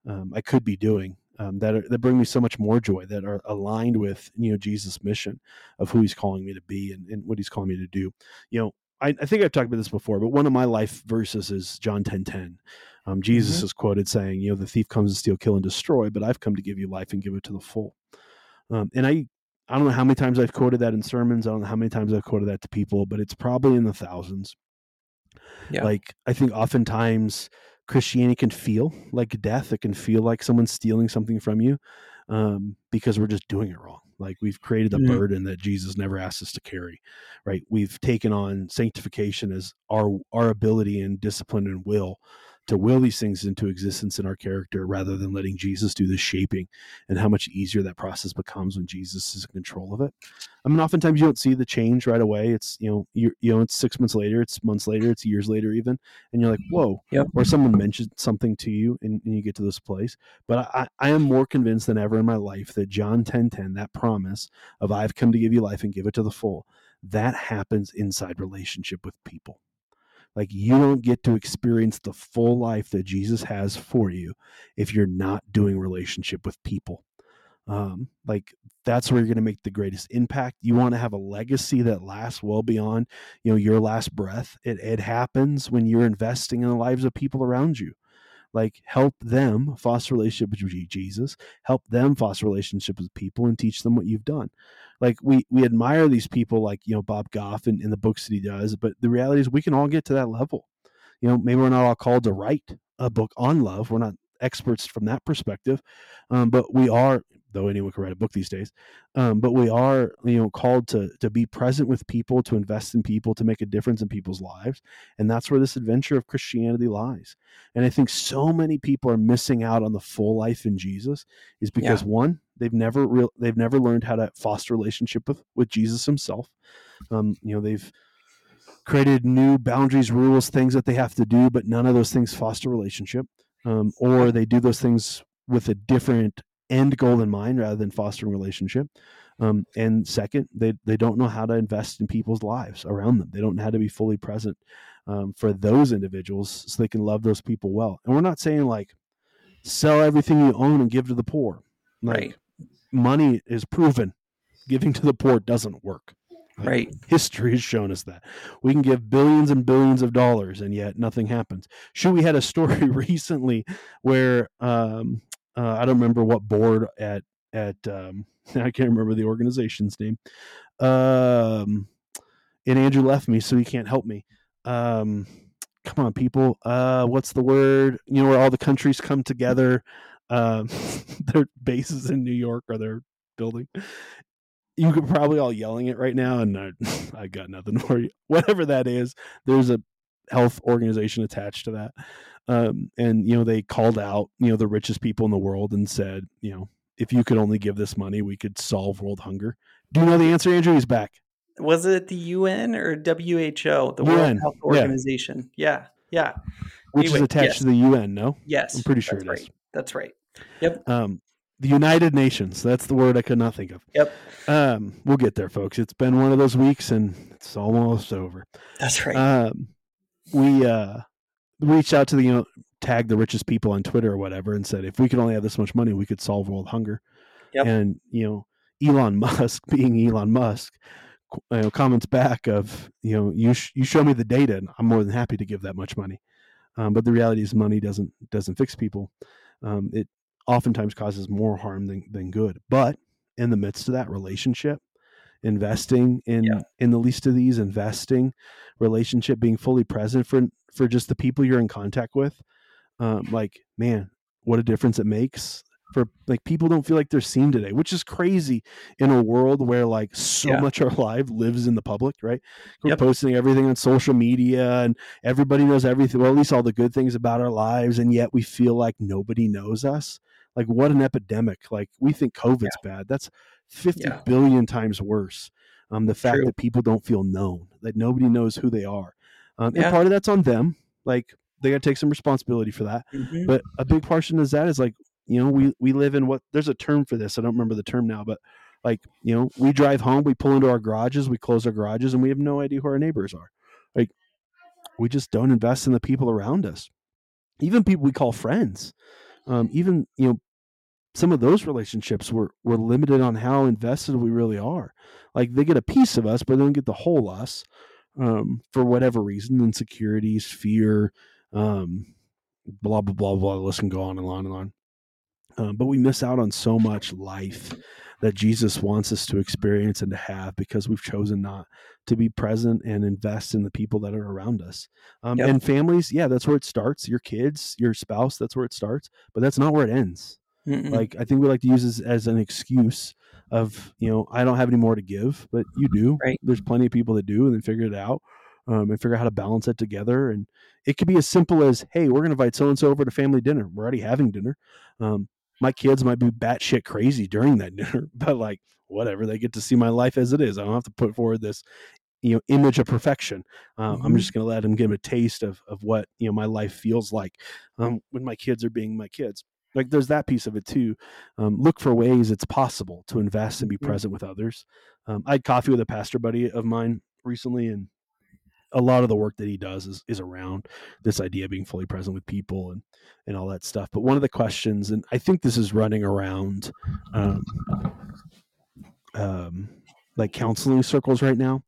um, I could be doing um, that are, that bring me so much more joy that are aligned with you know Jesus' mission of who He's calling me to be and, and what He's calling me to do. You know, I, I think I've talked about this before, but one of my life verses is John ten ten. Um, Jesus is quoted saying, "You know, the thief comes to steal, kill, and destroy, but I've come to give you life and give it to the full." Um, and I, I don't know how many times I've quoted that in sermons. I don't know how many times I've quoted that to people, but it's probably in the thousands.
Yeah.
Like I think oftentimes Christianity can feel like death. It can feel like someone's stealing something from you um, because we're just doing it wrong. Like we've created a
Mhm.
burden that Jesus never asked us to carry, right? We've taken on sanctification as our our ability and discipline and will to will these things into existence in our character rather than letting Jesus do the shaping and how much easier that process becomes when Jesus is in control of it. I mean, oftentimes you don't see the change right away. It's you know, you you know, it's six months later, it's months later, it's years later, even, and you're like, whoa.
Yep.
Or someone mentions something to you, and, and you get to this place. But I, I am more convinced than ever in my life that John ten ten, that promise of I've come to give you life and give it to the full, that happens inside relationship with people. Like you don't get to experience the full life that Jesus has for you if you're not doing relationship with people. Um, like that's where you're going to make the greatest impact. You want to have a legacy that lasts well beyond, you know, your last breath. It it happens when you're investing in the lives of people around you. Like help them foster relationship with Jesus, help them foster relationship with people, and teach them what you've done. Like we we admire these people, like you know Bob Goff and the books that he does, but the reality is we can all get to that level. You know, maybe we're not all called to write a book on love. We're not experts from that perspective, um, but we are. Though anyone can write a book these days, um, but we are, you know, called to to be present with people, to invest in people, to make a difference in people's lives, and that's where this adventure of Christianity lies. And I think so many people are missing out on the full life in Jesus is because one, they've never real they've never learned how to foster relationship with with Jesus himself. Um, you know, they've created new boundaries, rules, things that they have to do, but none of those things foster relationship. Um, or they do those things with a different end goal in mind rather than fostering relationship. Um, and second, they, they don't know how to invest in people's lives around them. They don't know how to be fully present um, for those individuals so they can love those people well. And we're not saying like sell everything you own and give to the poor. Like
Right.
money is proven giving to the poor doesn't work. Like,
Right.
History has shown us that we can give billions and billions of dollars and yet nothing happens. Sure, we had a story recently where um, uh, I don't remember what board at at um, I can't remember the organization's name. Um, and Andrew left me, so he can't help me. Um, come on, people. Uh, what's the word? You know where all the countries come together. Um, their bases in New York or their building. You could probably all yelling it right now, and I, I got nothing for you. Whatever that is, there's a health organization attached to that. Um, and you know they called out you know the richest people in the world and said you know if you could only give this money we could solve world hunger do you know the answer andrew he's back
Was it the UN or WHO, the
UN,
World Health. Organization? Yeah. Yeah.
which
Anyway,
is attached
yes.
to the un no
Yes.
I'm pretty sure
that's
it
right.
is.
That's right. Yep.
um, the united nations that's the word i could not think of
Yep.
um, we'll get there folks it's been one of those weeks and it's almost over
That's right.
um, we uh, reached out to the you know tagged the richest people on Twitter or whatever and said if we could only have this much money we could solve world hunger.
Yep.
And you know Elon Musk being Elon Musk you know, comments back of you know you sh- you show me the data and I'm more than happy to give that much money. Um, but the reality is, money doesn't doesn't fix people. Um, it oftentimes causes more harm than than good. But in the midst of that relationship, investing in
Yeah.
in the least of these, investing relationship, being fully present for for just the people you're in contact with, um, like man, what a difference it makes for like people don't feel like they're seen today, which is crazy in a world where like so
Yeah.
much of our life lives in the public, right? We're
Yep.
posting everything on social media and everybody knows everything, well, at least all the good things about our lives, and yet we feel like nobody knows us. Like what an epidemic. Like we think COVID's bad. That's fifty
Yeah.
billion times worse. Um, the fact
True.
that people don't feel known, that nobody knows who they are. Um,
Yeah.
and part of that's on them. Like they got to take some responsibility for that.
Mhm.
But a big portion is that is like, you know, we we live in what there's a term for this. I don't remember the term now, but like, you know, we drive home, we pull into our garages, we close our garages, and we have no idea who our neighbors are. Like, we just don't invest in the people around us, even people we call friends. Um, even you know, some of those relationships were were limited on how invested we really are. Like they get a piece of us, but they don't get the whole us um, for whatever reason, insecurities, fear, um, blah blah blah blah. Can go on and on and on. Um, but we miss out on so much life that Jesus wants us to experience and to have because we've chosen not to be present and invest in the people that are around us. Um,
Yep.
And families, yeah, that's where it starts. Your kids, your spouse, that's where it starts. But that's not where it ends.
Mm-mm.
Like I think we like to use this as an excuse of you know I don't have any more to give, but you do.
Right.
There's plenty of people that do, and then figure it out um, and figure out how to balance it together. And it could be as simple as, hey, we're going to invite so and so over to family dinner. We're already having dinner. Um, my kids might be batshit crazy during that dinner, but like whatever, they get to see my life as it is. I don't have to put forward this you know image of perfection. Um, I'm
Mhm.
just going to let them give them a taste of of what you know my life feels like um, when my kids are being my kids like there's that piece of it too. Um, look for ways it's possible to invest and be present with others. Um, i had coffee with a pastor buddy of mine recently and a lot of the work that he does is, is around this idea of being fully present with people and and all that stuff. But one of the questions and i think this is running around um, um, like counseling circles right now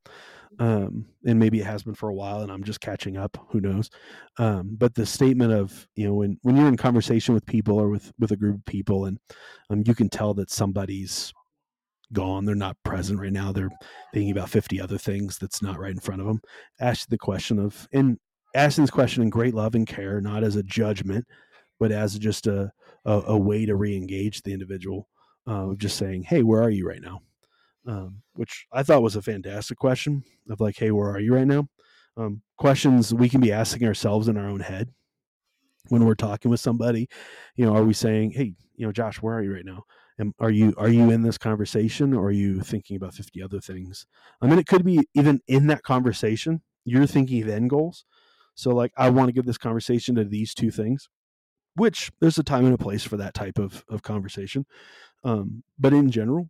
um, and maybe it has been for a while and i'm just catching up who knows? Um, but the statement of you know when when you're in conversation with people or with with a group of people and um, you can tell that somebody's gone they're not present right now they're thinking about 50 other things that's not right in front of them ask the question of and asking this question in great love and care not as a judgment but as just a a, a way to re-engage the individual uh, of just saying hey where are you right now um, which I thought was a fantastic question of like, hey, where are you right now? Um, questions we can be asking ourselves in our own head when we're talking with somebody. You know, are we saying, hey, you know, Josh, where are you right now? And are you are you in this conversation or are you thinking about 50 other things? I mean, it could be even in that conversation, you're thinking of end goals. So like I want to give this conversation to these two things, which there's a time and a place for that type of, of conversation. Um, but in general,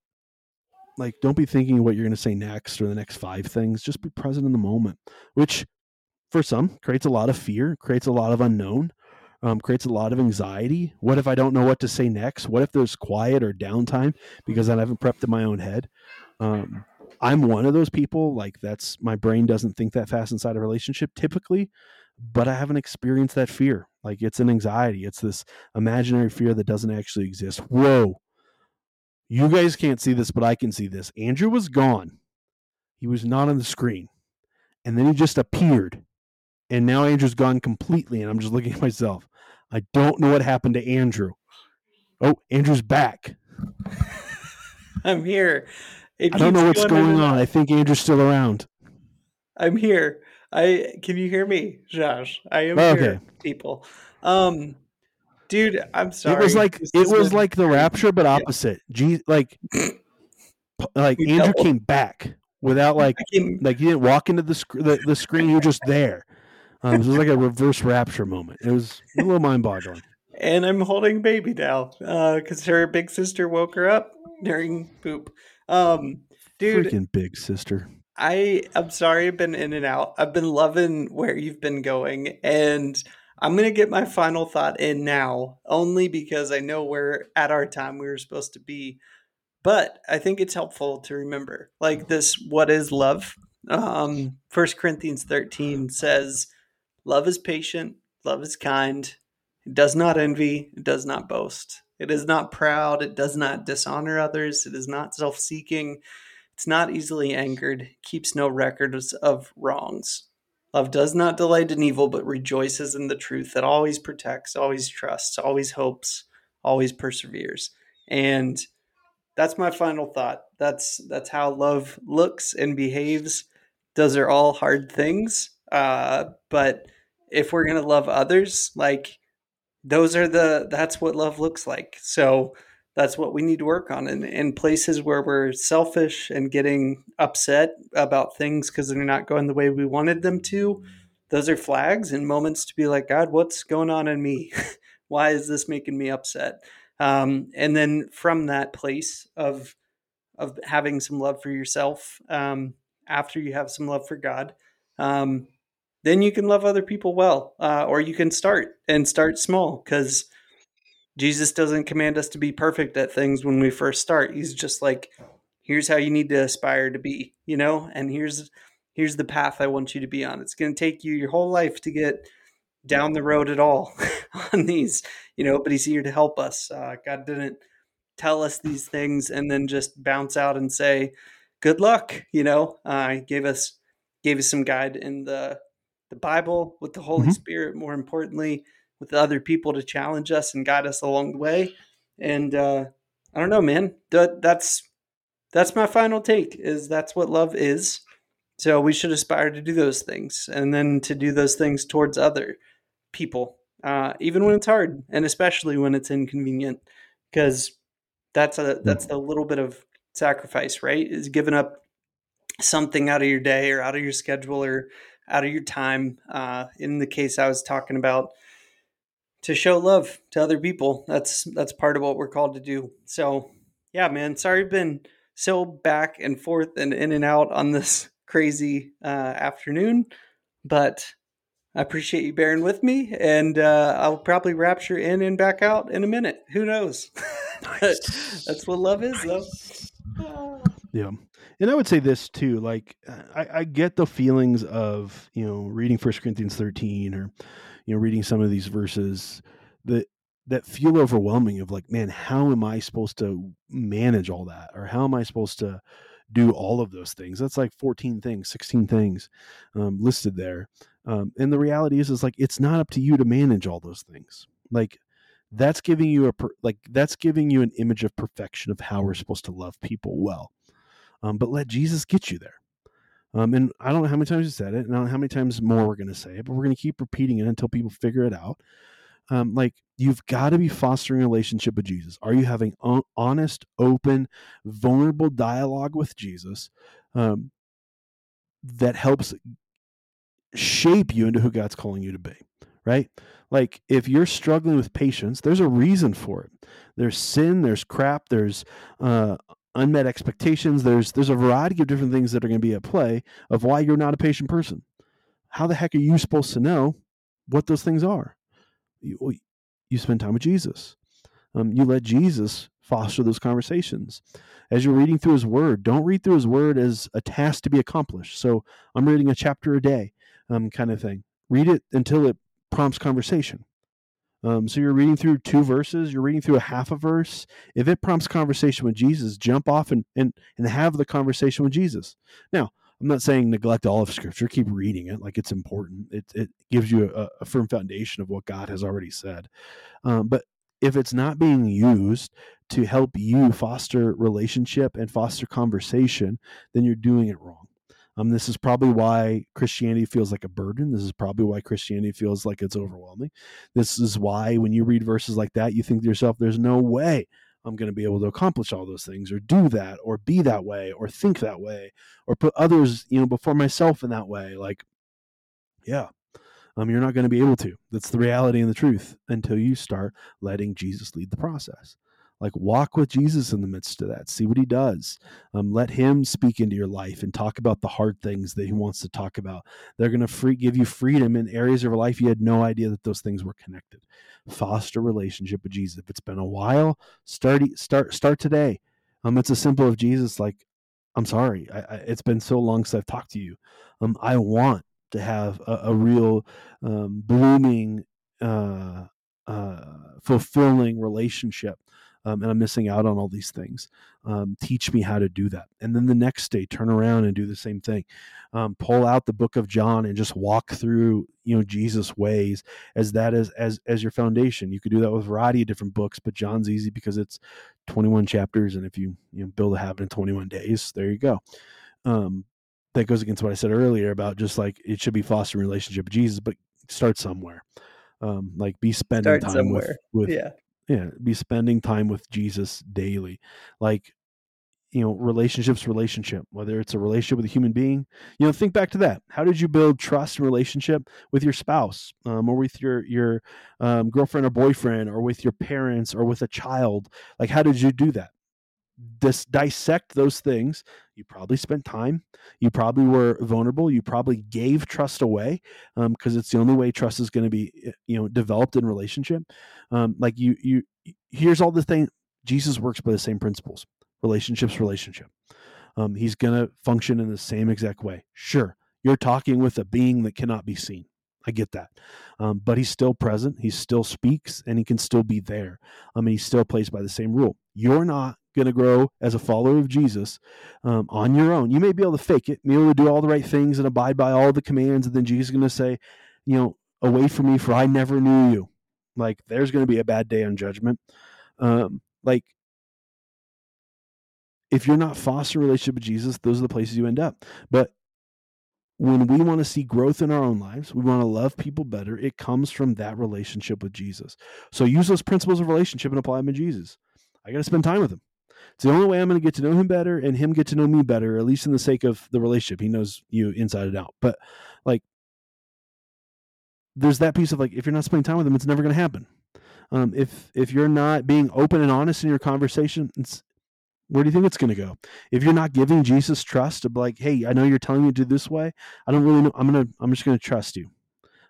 like don't be thinking what you're going to say next or the next five things just be present in the moment which for some creates a lot of fear creates a lot of unknown um, creates a lot of anxiety. What if i don't know what to say next? What if there's quiet or downtime because i haven't prepped in my own head? Um, i'm one of those people like that's my brain doesn't think that fast inside a relationship typically but i haven't experienced that fear. Like it's an anxiety. It's this imaginary fear that doesn't actually exist. Whoa you guys can't see this, but I can see this. Andrew was gone. He was not on the screen. And then he just appeared. And now Andrew's gone completely. And I'm just looking at myself. I don't know what happened to Andrew. Oh, Andrew's back.
I'm here. It
I don't know what's
going
going on. I think Andrew's still around.
I'm here. I can you hear me, Josh? I am
Oh,
here, people. Um, dude, I'm sorry.
It was like
This
it was like the rapture, but
yeah.
opposite. Gee, like like
You
Andrew
doubled.
came back without like like he didn't walk into the sc- the, the screen. You were just there. Um, it was like a reverse rapture moment. It was a little mind boggling.
and I'm holding baby now because her big sister woke her up during poop. Um, dude,
Freaking big sister.
I I'm sorry I've been in and out. I've been loving where you've been going and I'm going to get my final thought in now only because I know we're at our time we were supposed to be. But I think it's helpful to remember like this what is love? Um 1 Corinthians 13 says love is patient, Love is kind. It does not envy. It does not boast. It is not proud. It does not dishonor others. It is not self seeking. It's not easily angered. Keeps no records of wrongs. Love does not delight in evil, but rejoices in the truth that always protects, always trusts, always hopes, always perseveres. And that's my final thought. That's that's how love looks and behaves. Those are all hard things, uh, but if we're gonna love others, like those are the that's what love looks like. So that's what we need to work on. And in places where we're selfish and getting upset about things because they're not going the way we wanted them to, those are flags and moments to be like, God, what's going on in me? Why is this making me upset? Um, and then from that place of of having some love for yourself, um, after you have some love for God, um, then you can love other people well, uh, or you can start and start small because Jesus doesn't command us to be perfect at things when we first start. He's just like, here's how you need to aspire to be, you know, and here's here's the path I want you to be on. It's going to take you your whole life to get down the road at all on these, you know, but he's here to help us. Uh, God didn't tell us these things and then just bounce out and say, "Good luck," you know. Uh, he gave us gave us some guide in the the Bible with the Holy mm-hmm. Spirit. More importantly, with other people to challenge us and guide us along the way. And uh, I don't know, man. That, that's that's my final take. Is that's what love is. So we should aspire to do those things, and then to do those things towards other people, uh, even when it's hard, and especially when it's inconvenient, because that's a that's a little bit of sacrifice, right? Is giving up something out of your day or out of your schedule or out of your time. Uh, in the case I was talking about, to show love to other people. That's that's part of what we're called to do. So yeah, man. Sorry, I've been so back and forth and in and out on this crazy uh, afternoon, but I appreciate you bearing with me, and uh, I'll probably rapture in and back out in a minute. Who knows? Nice. That's what love is, nice.
though. Yeah, and I would say this too. Like, I, I get the feelings of you know reading First Corinthians thirteen or you know reading some of these verses that that feel overwhelming of like man how am i supposed to manage all that? Or how am i supposed to do all of those things? That's like 14 things 16 things um, listed there um, and the reality is is like it's not up to you to manage all those things. Like that's giving you a per, like that's giving you an image of perfection of how we're supposed to love people well um, but let jesus get you there um, and I don't know how many times you said it, and I don't know how many times more we're going to say it, but we're going to keep repeating it until people figure it out. Um, like you've got to be fostering a relationship with Jesus. Are you having honest, open, vulnerable dialogue with Jesus um, that helps shape you into who God's calling you to be? Right? Like if you're struggling with patience, there's a reason for it. There's sin, there's crap, there's uh, unmet expectations. There's there's a variety of different things that are going to be at play of why you're not a patient person. How the heck are you supposed to know what those things are? You, you spend time with Jesus. Um, you let Jesus foster those conversations. As you're reading through His Word, don't read through His Word as a task to be accomplished. So I'm reading a chapter a day, um, kind of thing. Read it until it prompts conversation. Um, so you're reading through two verses, you're reading through a half a verse. If it prompts conversation with Jesus, jump off and, and, and have the conversation with Jesus. Now, I'm not saying neglect all of Scripture. Keep reading it like it's important. It, it gives you a, a firm foundation of what God has already said. Um, but if it's not being used to help you foster relationship and foster conversation, then you're doing it wrong. Um, this is probably why Christianity feels like a burden. This is probably why Christianity feels like it's overwhelming. This is why when you read verses like that, you think to yourself, there's no way I'm going to be able to accomplish all those things or do that or be that way or think that way or put others, you know, before myself in that way. Like, yeah, um, you're not going to be able to. That's the reality and the truth until you start letting Jesus lead the process like walk with jesus in the midst of that. See what he does. Um, let him speak into your life and talk about the hard things that he wants to talk about. They're going to free give you freedom in areas of your life you had no idea that those things were connected. Foster relationship with jesus. If it's been a while start start start today. Um it's as simple of jesus like i'm sorry. I, I, it's been so long since i've talked to you. Um i want to have a, a real um, blooming uh, uh, fulfilling relationship um, and I'm missing out on all these things. Um, teach me how to do that. And then the next day, turn around and do the same thing. Um, pull out the book of John and just walk through, you know, Jesus' ways as that is as as your foundation. You could do that with a variety of different books, but John's easy because it's 21 chapters, and if you you know build a habit in 21 days, there you go. Um, that goes against what I said earlier about just like it should be fostering relationship with Jesus, but start somewhere. Um, like be spending
Start
time
somewhere.
with with
Yeah.
Yeah be spending time with jesus daily. Like you know relationships relationship whether it's a relationship with a human being. You know think back to that. How did you build trust and relationship with your spouse um, or with your your um, girlfriend or boyfriend or with your parents or with a child? Like how did you do that dis- dissect those things you probably spent time you probably were vulnerable you probably gave trust away because um, it's the only way trust is going to be eh, you know developed in relationship um, like you you here's all the thing jesus works by the same principles relationships relationship um, he's going to function in the same exact way sure you're talking with a being that cannot be seen I get that. Um, but he's still present. He still speaks and he can still be there. I mean, he still plays by the same rule. You're not going to grow as a follower of Jesus um, on your own. You may be able to fake it, be able to do all the right things and abide by all the commands. And then Jesus is going to say, you know, away from me, for I never knew you. Like, there's going to be a bad day on judgment. Um, like, if you're not fostering a relationship with Jesus, those are the places you end up. But when we want to see growth in our own lives, we want to love people better, it comes from that relationship with Jesus. So use those principles of relationship and apply them in Jesus. I got to spend time with him. It's the only way I'm going to get to know him better and him get to know me better, at least in the sake of the relationship. He knows you inside and out. But like, there's that piece of like, if you're not spending time with him, it's never going to happen. Um, if if you're not being open and honest in your conversation, where do you think it's going to go? If you're not giving Jesus trust of like, hey, I know you're telling me to do this way. I don't really know. I'm gonna. I'm just going to trust you.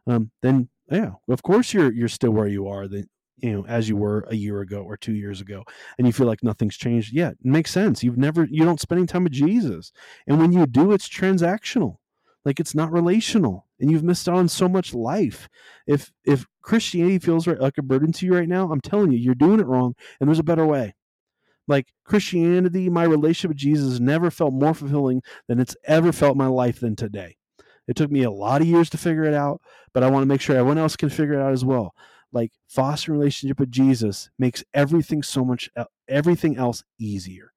Um, then yeah, of course you're you're still where you are. That you know as you were a year ago or two years ago, and you feel like nothing's changed. Yeah, it makes sense. You've never you don't spend any time with Jesus, and when you do, it's transactional. Like it's not relational, and you've missed out on so much life. If if Christianity feels right, like a burden to you right now, I'm telling you, you're doing it wrong, and there's a better way like Christianity, my relationship with Jesus never felt more fulfilling than it's ever felt my life than today. It took me a lot of years to figure it out, but I want to make sure everyone else can figure it out as well. Like fostering relationship with Jesus makes everything so much everything else easier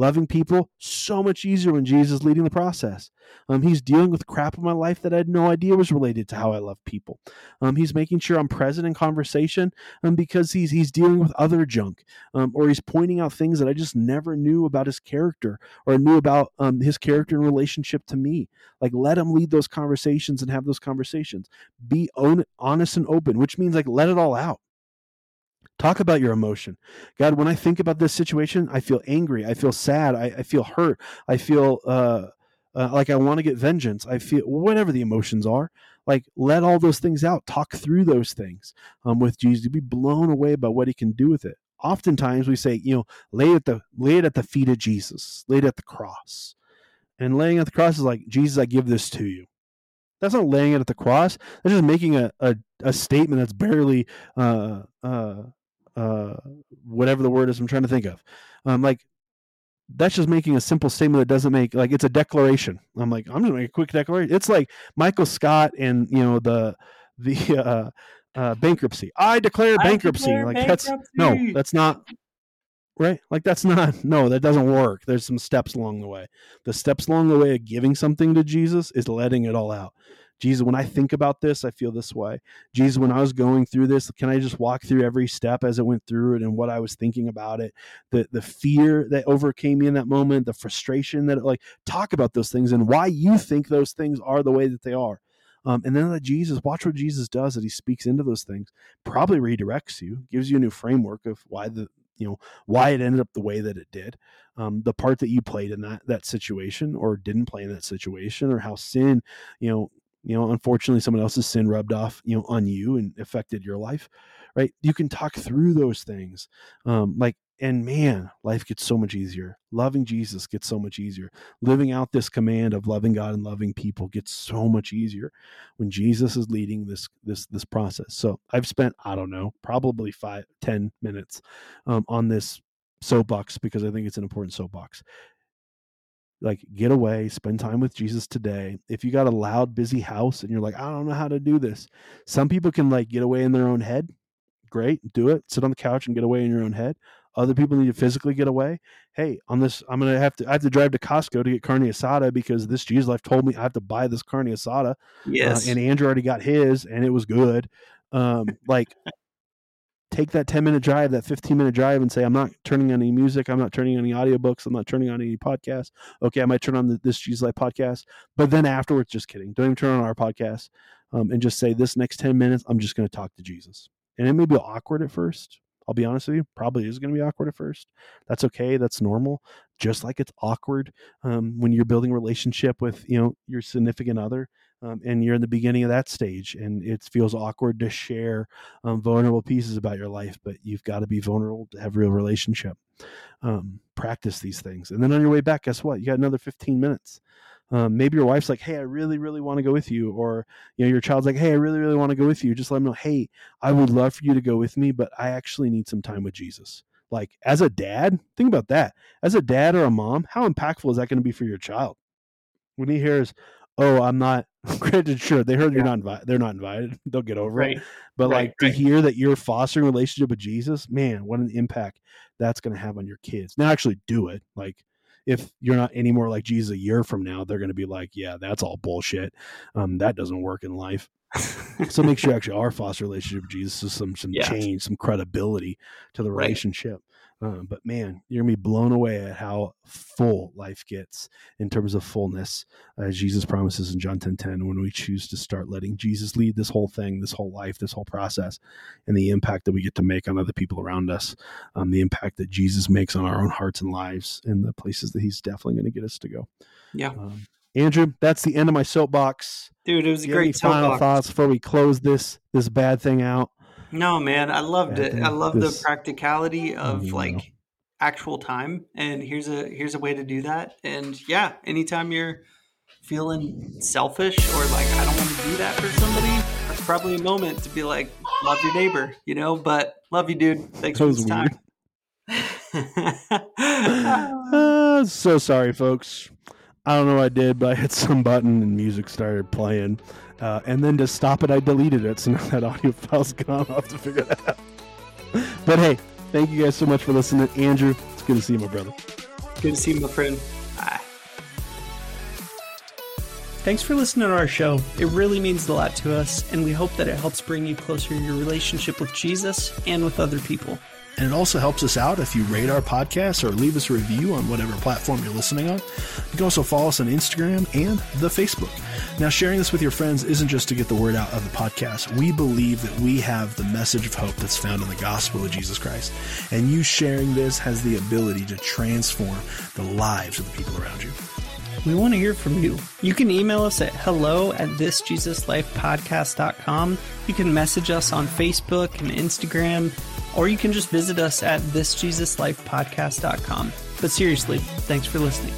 loving people so much easier when Jesus is leading the process. Um, he's dealing with crap in my life that I had no idea was related to how I love people. Um, he's making sure I'm present in conversation um, because he's he's dealing with other junk, um, or he's pointing out things that I just never knew about his character or knew about um, his character in relationship to me. Like let him lead those conversations and have those conversations. Be on, honest and open, which means like let it all out. Talk about your emotion. God, when I think about this situation, I feel angry. I feel sad. I, I feel hurt. I feel uh, uh, like I want to get vengeance. I feel whatever the emotions are. Like let all those things out. Talk through those things um, with Jesus. Be blown away by what He can do with it. Oftentimes we say, you know, lay it at the lay it at the feet of Jesus. Lay it at the cross. And laying at the cross is like, Jesus, I give this to you. That's not laying it at the cross. That's just making a, a, a statement that's barely uh, uh, uh, whatever the word is I'm trying to think of. Um, like that's just making a simple statement that doesn't make like it's a declaration. I'm like I'm gonna make a quick declaration. It's like Michael Scott and you know the the uh, uh, bankruptcy. I declare
I
bankruptcy.
declare
like that's no, that's not right. Like that's not no, that doesn't work. There's some steps along the way. The steps along the way of giving something to Jesus is letting it all out. Jesus, when I think about this, I feel this way. Jesus, when I was going through this, can I just walk through every step as it went through it and what I was thinking about it? The the fear that overcame me in that moment, the frustration that like talk about those things and why you think those things are the way that they are. Um, and then let Jesus watch what Jesus does that he speaks into those things, probably redirects you, gives you a new framework of why the you know why it ended up the way that it did um, the part that you played in that that situation or didn't play in that situation or how sin you know you know unfortunately someone else's sin rubbed off you know on you and affected your life right you can talk through those things um, like and man, life gets so much easier. Loving Jesus gets so much easier. Living out this command of loving God and loving people gets so much easier when Jesus is leading this this this process. So I've spent I don't know probably five ten minutes um, on this soapbox because I think it's an important soapbox. Like get away, spend time with Jesus today. If you got a loud, busy house and you're like, I don't know how to do this. Some people can like get away in their own head. Great do it. Sit on the couch and get away in your own head. Other people need to physically get away. Hey on this i'm gonna have to i have to drive to costco to get carne asada because this jesus life told me i have to buy this carne asada
yes.
uh, and andrew already got his and it was good. Um like take that 10 minute drive that 15 minute drive and say i'm not turning on any music i'm not turning on any audiobooks i'm not turning on any podcasts okay i might turn on the, this jesus life podcast but then afterwards just kidding don't even turn on our podcast um, and just say this next 10 minutes i'm just going to talk to jesus and it may be awkward at first. I'll be honest with you, probably is going to be awkward at first. That's okay. That's normal. Just like it's awkward um, when you're building a relationship with you know your significant other, um, and you're in the beginning of that stage, and it feels awkward to share um, vulnerable pieces about your life. But you've got to be vulnerable to have real relationship. Um, practice these things, and then on your way back, guess what? You got another 15 minutes um, maybe your wife's like, "Hey, I really, really want to go with you," or you know, your child's like, "Hey, I really, really want to go with you." Just let them know, "Hey, I would love for you to go with me, but I actually need some time with Jesus." Like, as a dad, think about that. As a dad or a mom, how impactful is that going to be for your child when he hears, "Oh, I'm not." Granted, sure, they heard yeah. you're not invited. They're not invited. They'll get over right. it. But right, like right. to hear that you're fostering a relationship with Jesus, man, what an impact that's going to have on your kids. Now, actually, do it. Like if you're not any more like Jesus a year from now, they're going to be like, yeah, that's all bullshit. Um, that doesn't work in life. so make sure you actually are foster relationship with Jesus, so some some yeah. change, some credibility to the relationship. Um, but man, you're gonna be blown away at how full life gets in terms of fullness, as Jesus promises in John 10 10, when we choose to start letting Jesus lead this whole thing, this whole life, this whole process, and the impact that we get to make on other people around us, um, the impact that Jesus makes on our own hearts and lives, and the places that He's definitely going to get us to go.
Yeah. Um,
Andrew, that's the end of my soapbox.
Dude, it was a great
final thoughts before we close this this bad thing out.
No, man, I loved it. I love the practicality of you know. like actual time, and here's a here's a way to do that. And yeah, anytime you're feeling selfish or like I don't want to do that for somebody, that's probably a moment to be like, love your neighbor, you know. But love you, dude. Thanks for this time.
uh, so sorry, folks. I don't know what I did, but I hit some button and music started playing. Uh, and then to stop it, I deleted it. So now that audio file's gone. I'll have to figure that out. But hey, thank you guys so much for listening. Andrew, it's good to see you, my brother.
Good to see you, my friend. Bye. Thanks for listening to our show. It really means a lot to us, and we hope that it helps bring you closer in your relationship with Jesus and with other people.
And it also helps us out if you rate our podcast or leave us a review on whatever platform you're listening on. You can also follow us on Instagram and the Facebook. Now, sharing this with your friends isn't just to get the word out of the podcast. We believe that we have the message of hope that's found in the gospel of Jesus Christ. And you sharing this has the ability to transform the lives of the people around you.
We want to hear from you. You can email us at hello at thisjesuslifepodcast.com. You can message us on Facebook and Instagram, or you can just visit us at thisjesuslifepodcast.com. But seriously, thanks for listening.